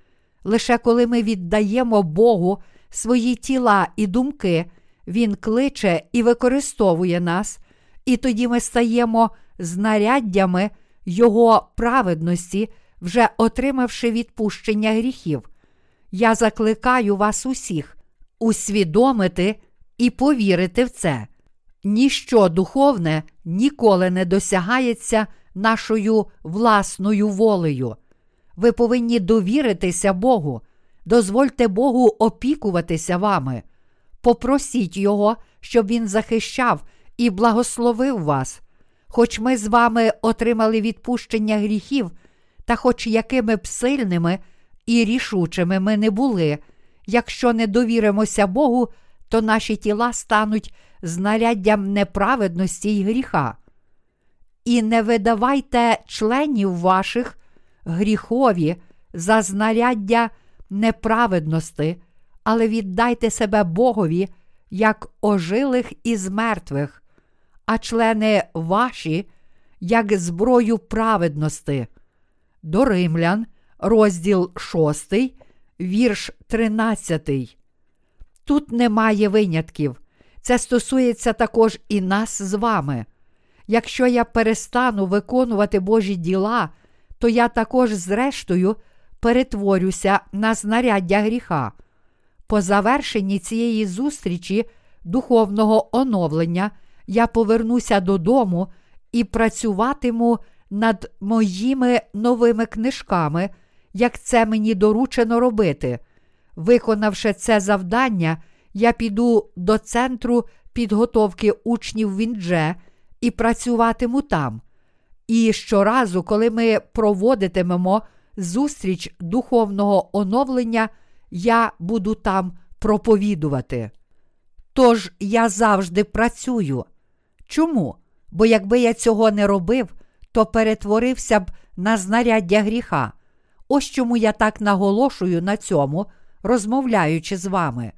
лише коли ми віддаємо Богу свої тіла і думки, Він кличе і використовує нас, і тоді ми стаємо знаряддями Його праведності, вже отримавши відпущення гріхів. Я закликаю вас усіх усвідомити і повірити в це. Ніщо духовне ніколи не досягається нашою власною волею. Ви повинні довіритися Богу, дозвольте Богу опікуватися вами, попросіть Його, щоб Він захищав і благословив вас. Хоч ми з вами отримали відпущення гріхів, та хоч якими б сильними і рішучими ми не були, якщо не довіримося Богу, то наші тіла стануть знаряддям неправедності й гріха. І не видавайте членів ваших гріхові за знаряддя неправедності, але віддайте себе Богові як ожилих із мертвих, а члени ваші, як зброю праведності. До Римлян, розділ 6, вірш 13. Тут немає винятків. Це стосується також і нас з вами. Якщо я перестану виконувати Божі діла, то я також, зрештою, перетворюся на знаряддя гріха. По завершенні цієї зустрічі духовного оновлення я повернуся додому і працюватиму над моїми новими книжками, як це мені доручено робити. Виконавши це завдання, я піду до центру підготовки учнів Віндже і працюватиму там. І щоразу, коли ми проводитимемо зустріч духовного оновлення, я буду там проповідувати. Тож я завжди працюю. Чому? Бо якби я цього не робив, то перетворився б на знаряддя гріха. Ось чому я так наголошую на цьому, розмовляючи з вами.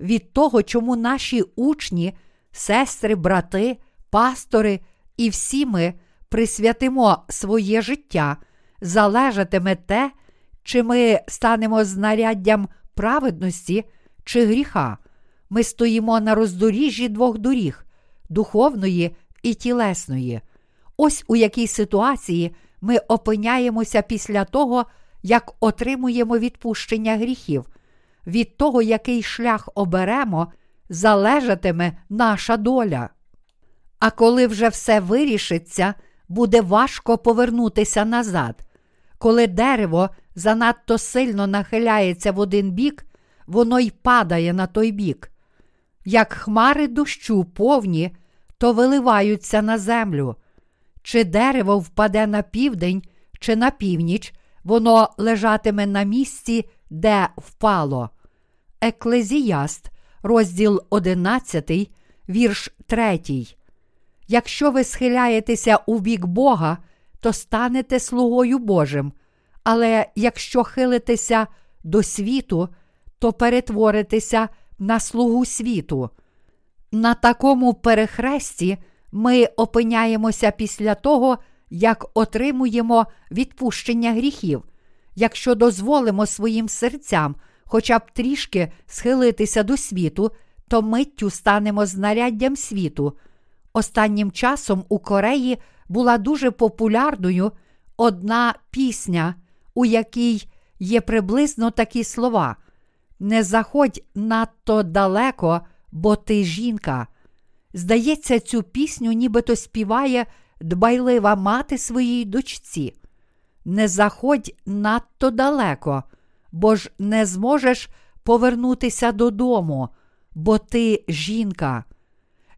Від того, чому наші учні, сестри, брати, пастори і всі ми присвятимо своє життя залежатиме те, чи ми станемо знаряддям праведності чи гріха. Ми стоїмо на роздоріжжі двох доріг духовної і тілесної. Ось у якій ситуації ми опиняємося після того, як отримуємо відпущення гріхів. Від того, який шлях оберемо, залежатиме наша доля. А коли вже все вирішиться, буде важко повернутися назад. Коли дерево занадто сильно нахиляється в один бік, воно й падає на той бік. Як хмари дощу повні, то виливаються на землю. Чи дерево впаде на південь, чи на північ, воно лежатиме на місці, де впало. Еклезіяст, розділ 11, вірш 3. Якщо ви схиляєтеся у бік Бога, то станете слугою Божим. Але якщо хилитеся до світу, то перетворитеся на слугу світу. На такому перехресті ми опиняємося після того, як отримуємо відпущення гріхів, якщо дозволимо своїм серцям хоча б трішки схилитися до світу, то миттю станемо знаряддям світу. Останнім часом у Кореї була дуже популярною одна пісня, у якій є приблизно такі слова: Не заходь надто далеко, бо ти жінка. Здається, цю пісню нібито співає дбайлива мати своїй дочці. Не заходь надто далеко, бо ж не зможеш повернутися додому, бо ти жінка.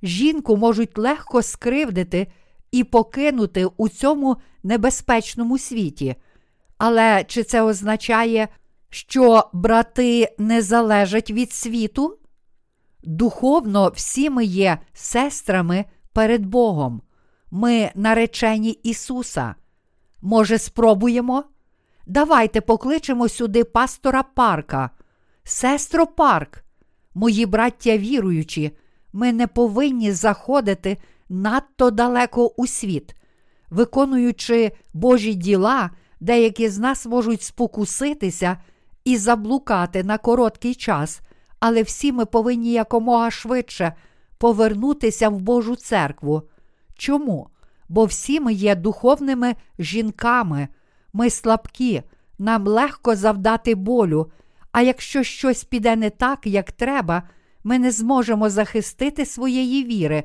Жінку можуть легко скривдити і покинути у цьому небезпечному світі. Але чи це означає, що брати не залежать від світу? Духовно всі ми є сестрами перед Богом. Ми наречені Ісуса. Може, спробуємо? Давайте покличемо сюди пастора парка. Сестро парк, мої браття віруючі, ми не повинні заходити надто далеко у світ. Виконуючи Божі діла, деякі з нас можуть спокуситися і заблукати на короткий час, але всі ми повинні якомога швидше повернутися в Божу церкву. Чому? Бо всі ми є духовними жінками, ми слабкі, нам легко завдати болю, а якщо щось піде не так, як треба, ми не зможемо захистити своєї віри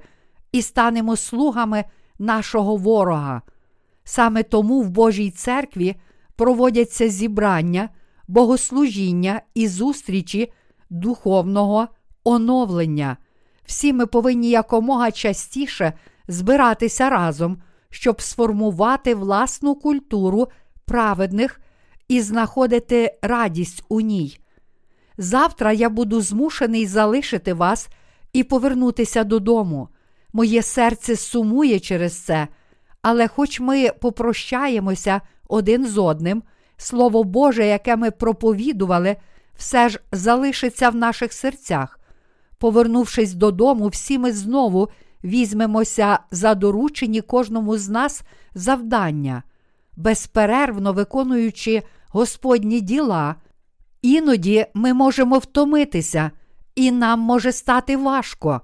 і станемо слугами нашого ворога. Саме тому в Божій церкві проводяться зібрання, богослужіння і зустрічі духовного оновлення. Всі ми повинні якомога частіше збиратися разом, щоб сформувати власну культуру праведних і знаходити радість у ній. Завтра я буду змушений залишити вас і повернутися додому. Моє серце сумує через це, але хоч ми попрощаємося один з одним, Слово Боже, яке ми проповідували, все ж залишиться в наших серцях. Повернувшись додому, всі ми знову візьмемося за доручені кожному з нас завдання, безперервно виконуючи Господні діла. Іноді ми можемо втомитися, і нам може стати важко.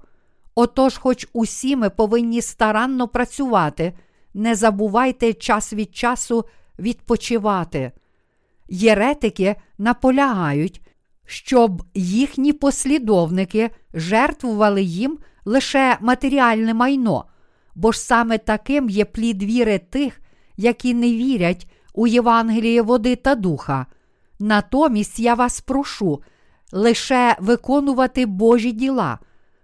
Отож, хоч усі ми повинні старанно працювати, не забувайте час від часу відпочивати. Єретики наполягають, щоб їхні послідовники жертвували їм лише матеріальне майно, бо ж саме таким є плід віри тих, які не вірять у Євангеліє води та духа. Натомість я вас прошу лише виконувати Божі діла.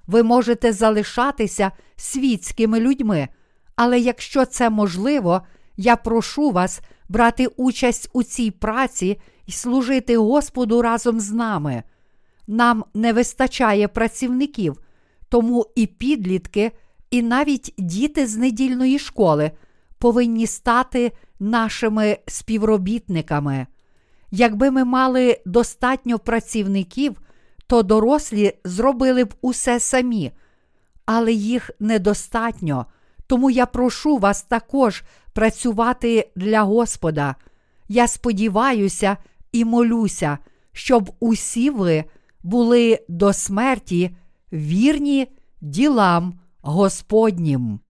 Ви можете залишатися світськими людьми, але якщо це можливо, я прошу вас брати участь у цій праці і служити Господу разом з нами. Нам не вистачає працівників, тому і підлітки, і навіть діти з недільної школи повинні стати нашими співробітниками. Якби ми мали достатньо працівників, то дорослі зробили б усе самі, але їх недостатньо. Тому я прошу вас також працювати для Господа. я сподіваюся і молюся, щоб усі ви були до смерті вірні ділам Господнім.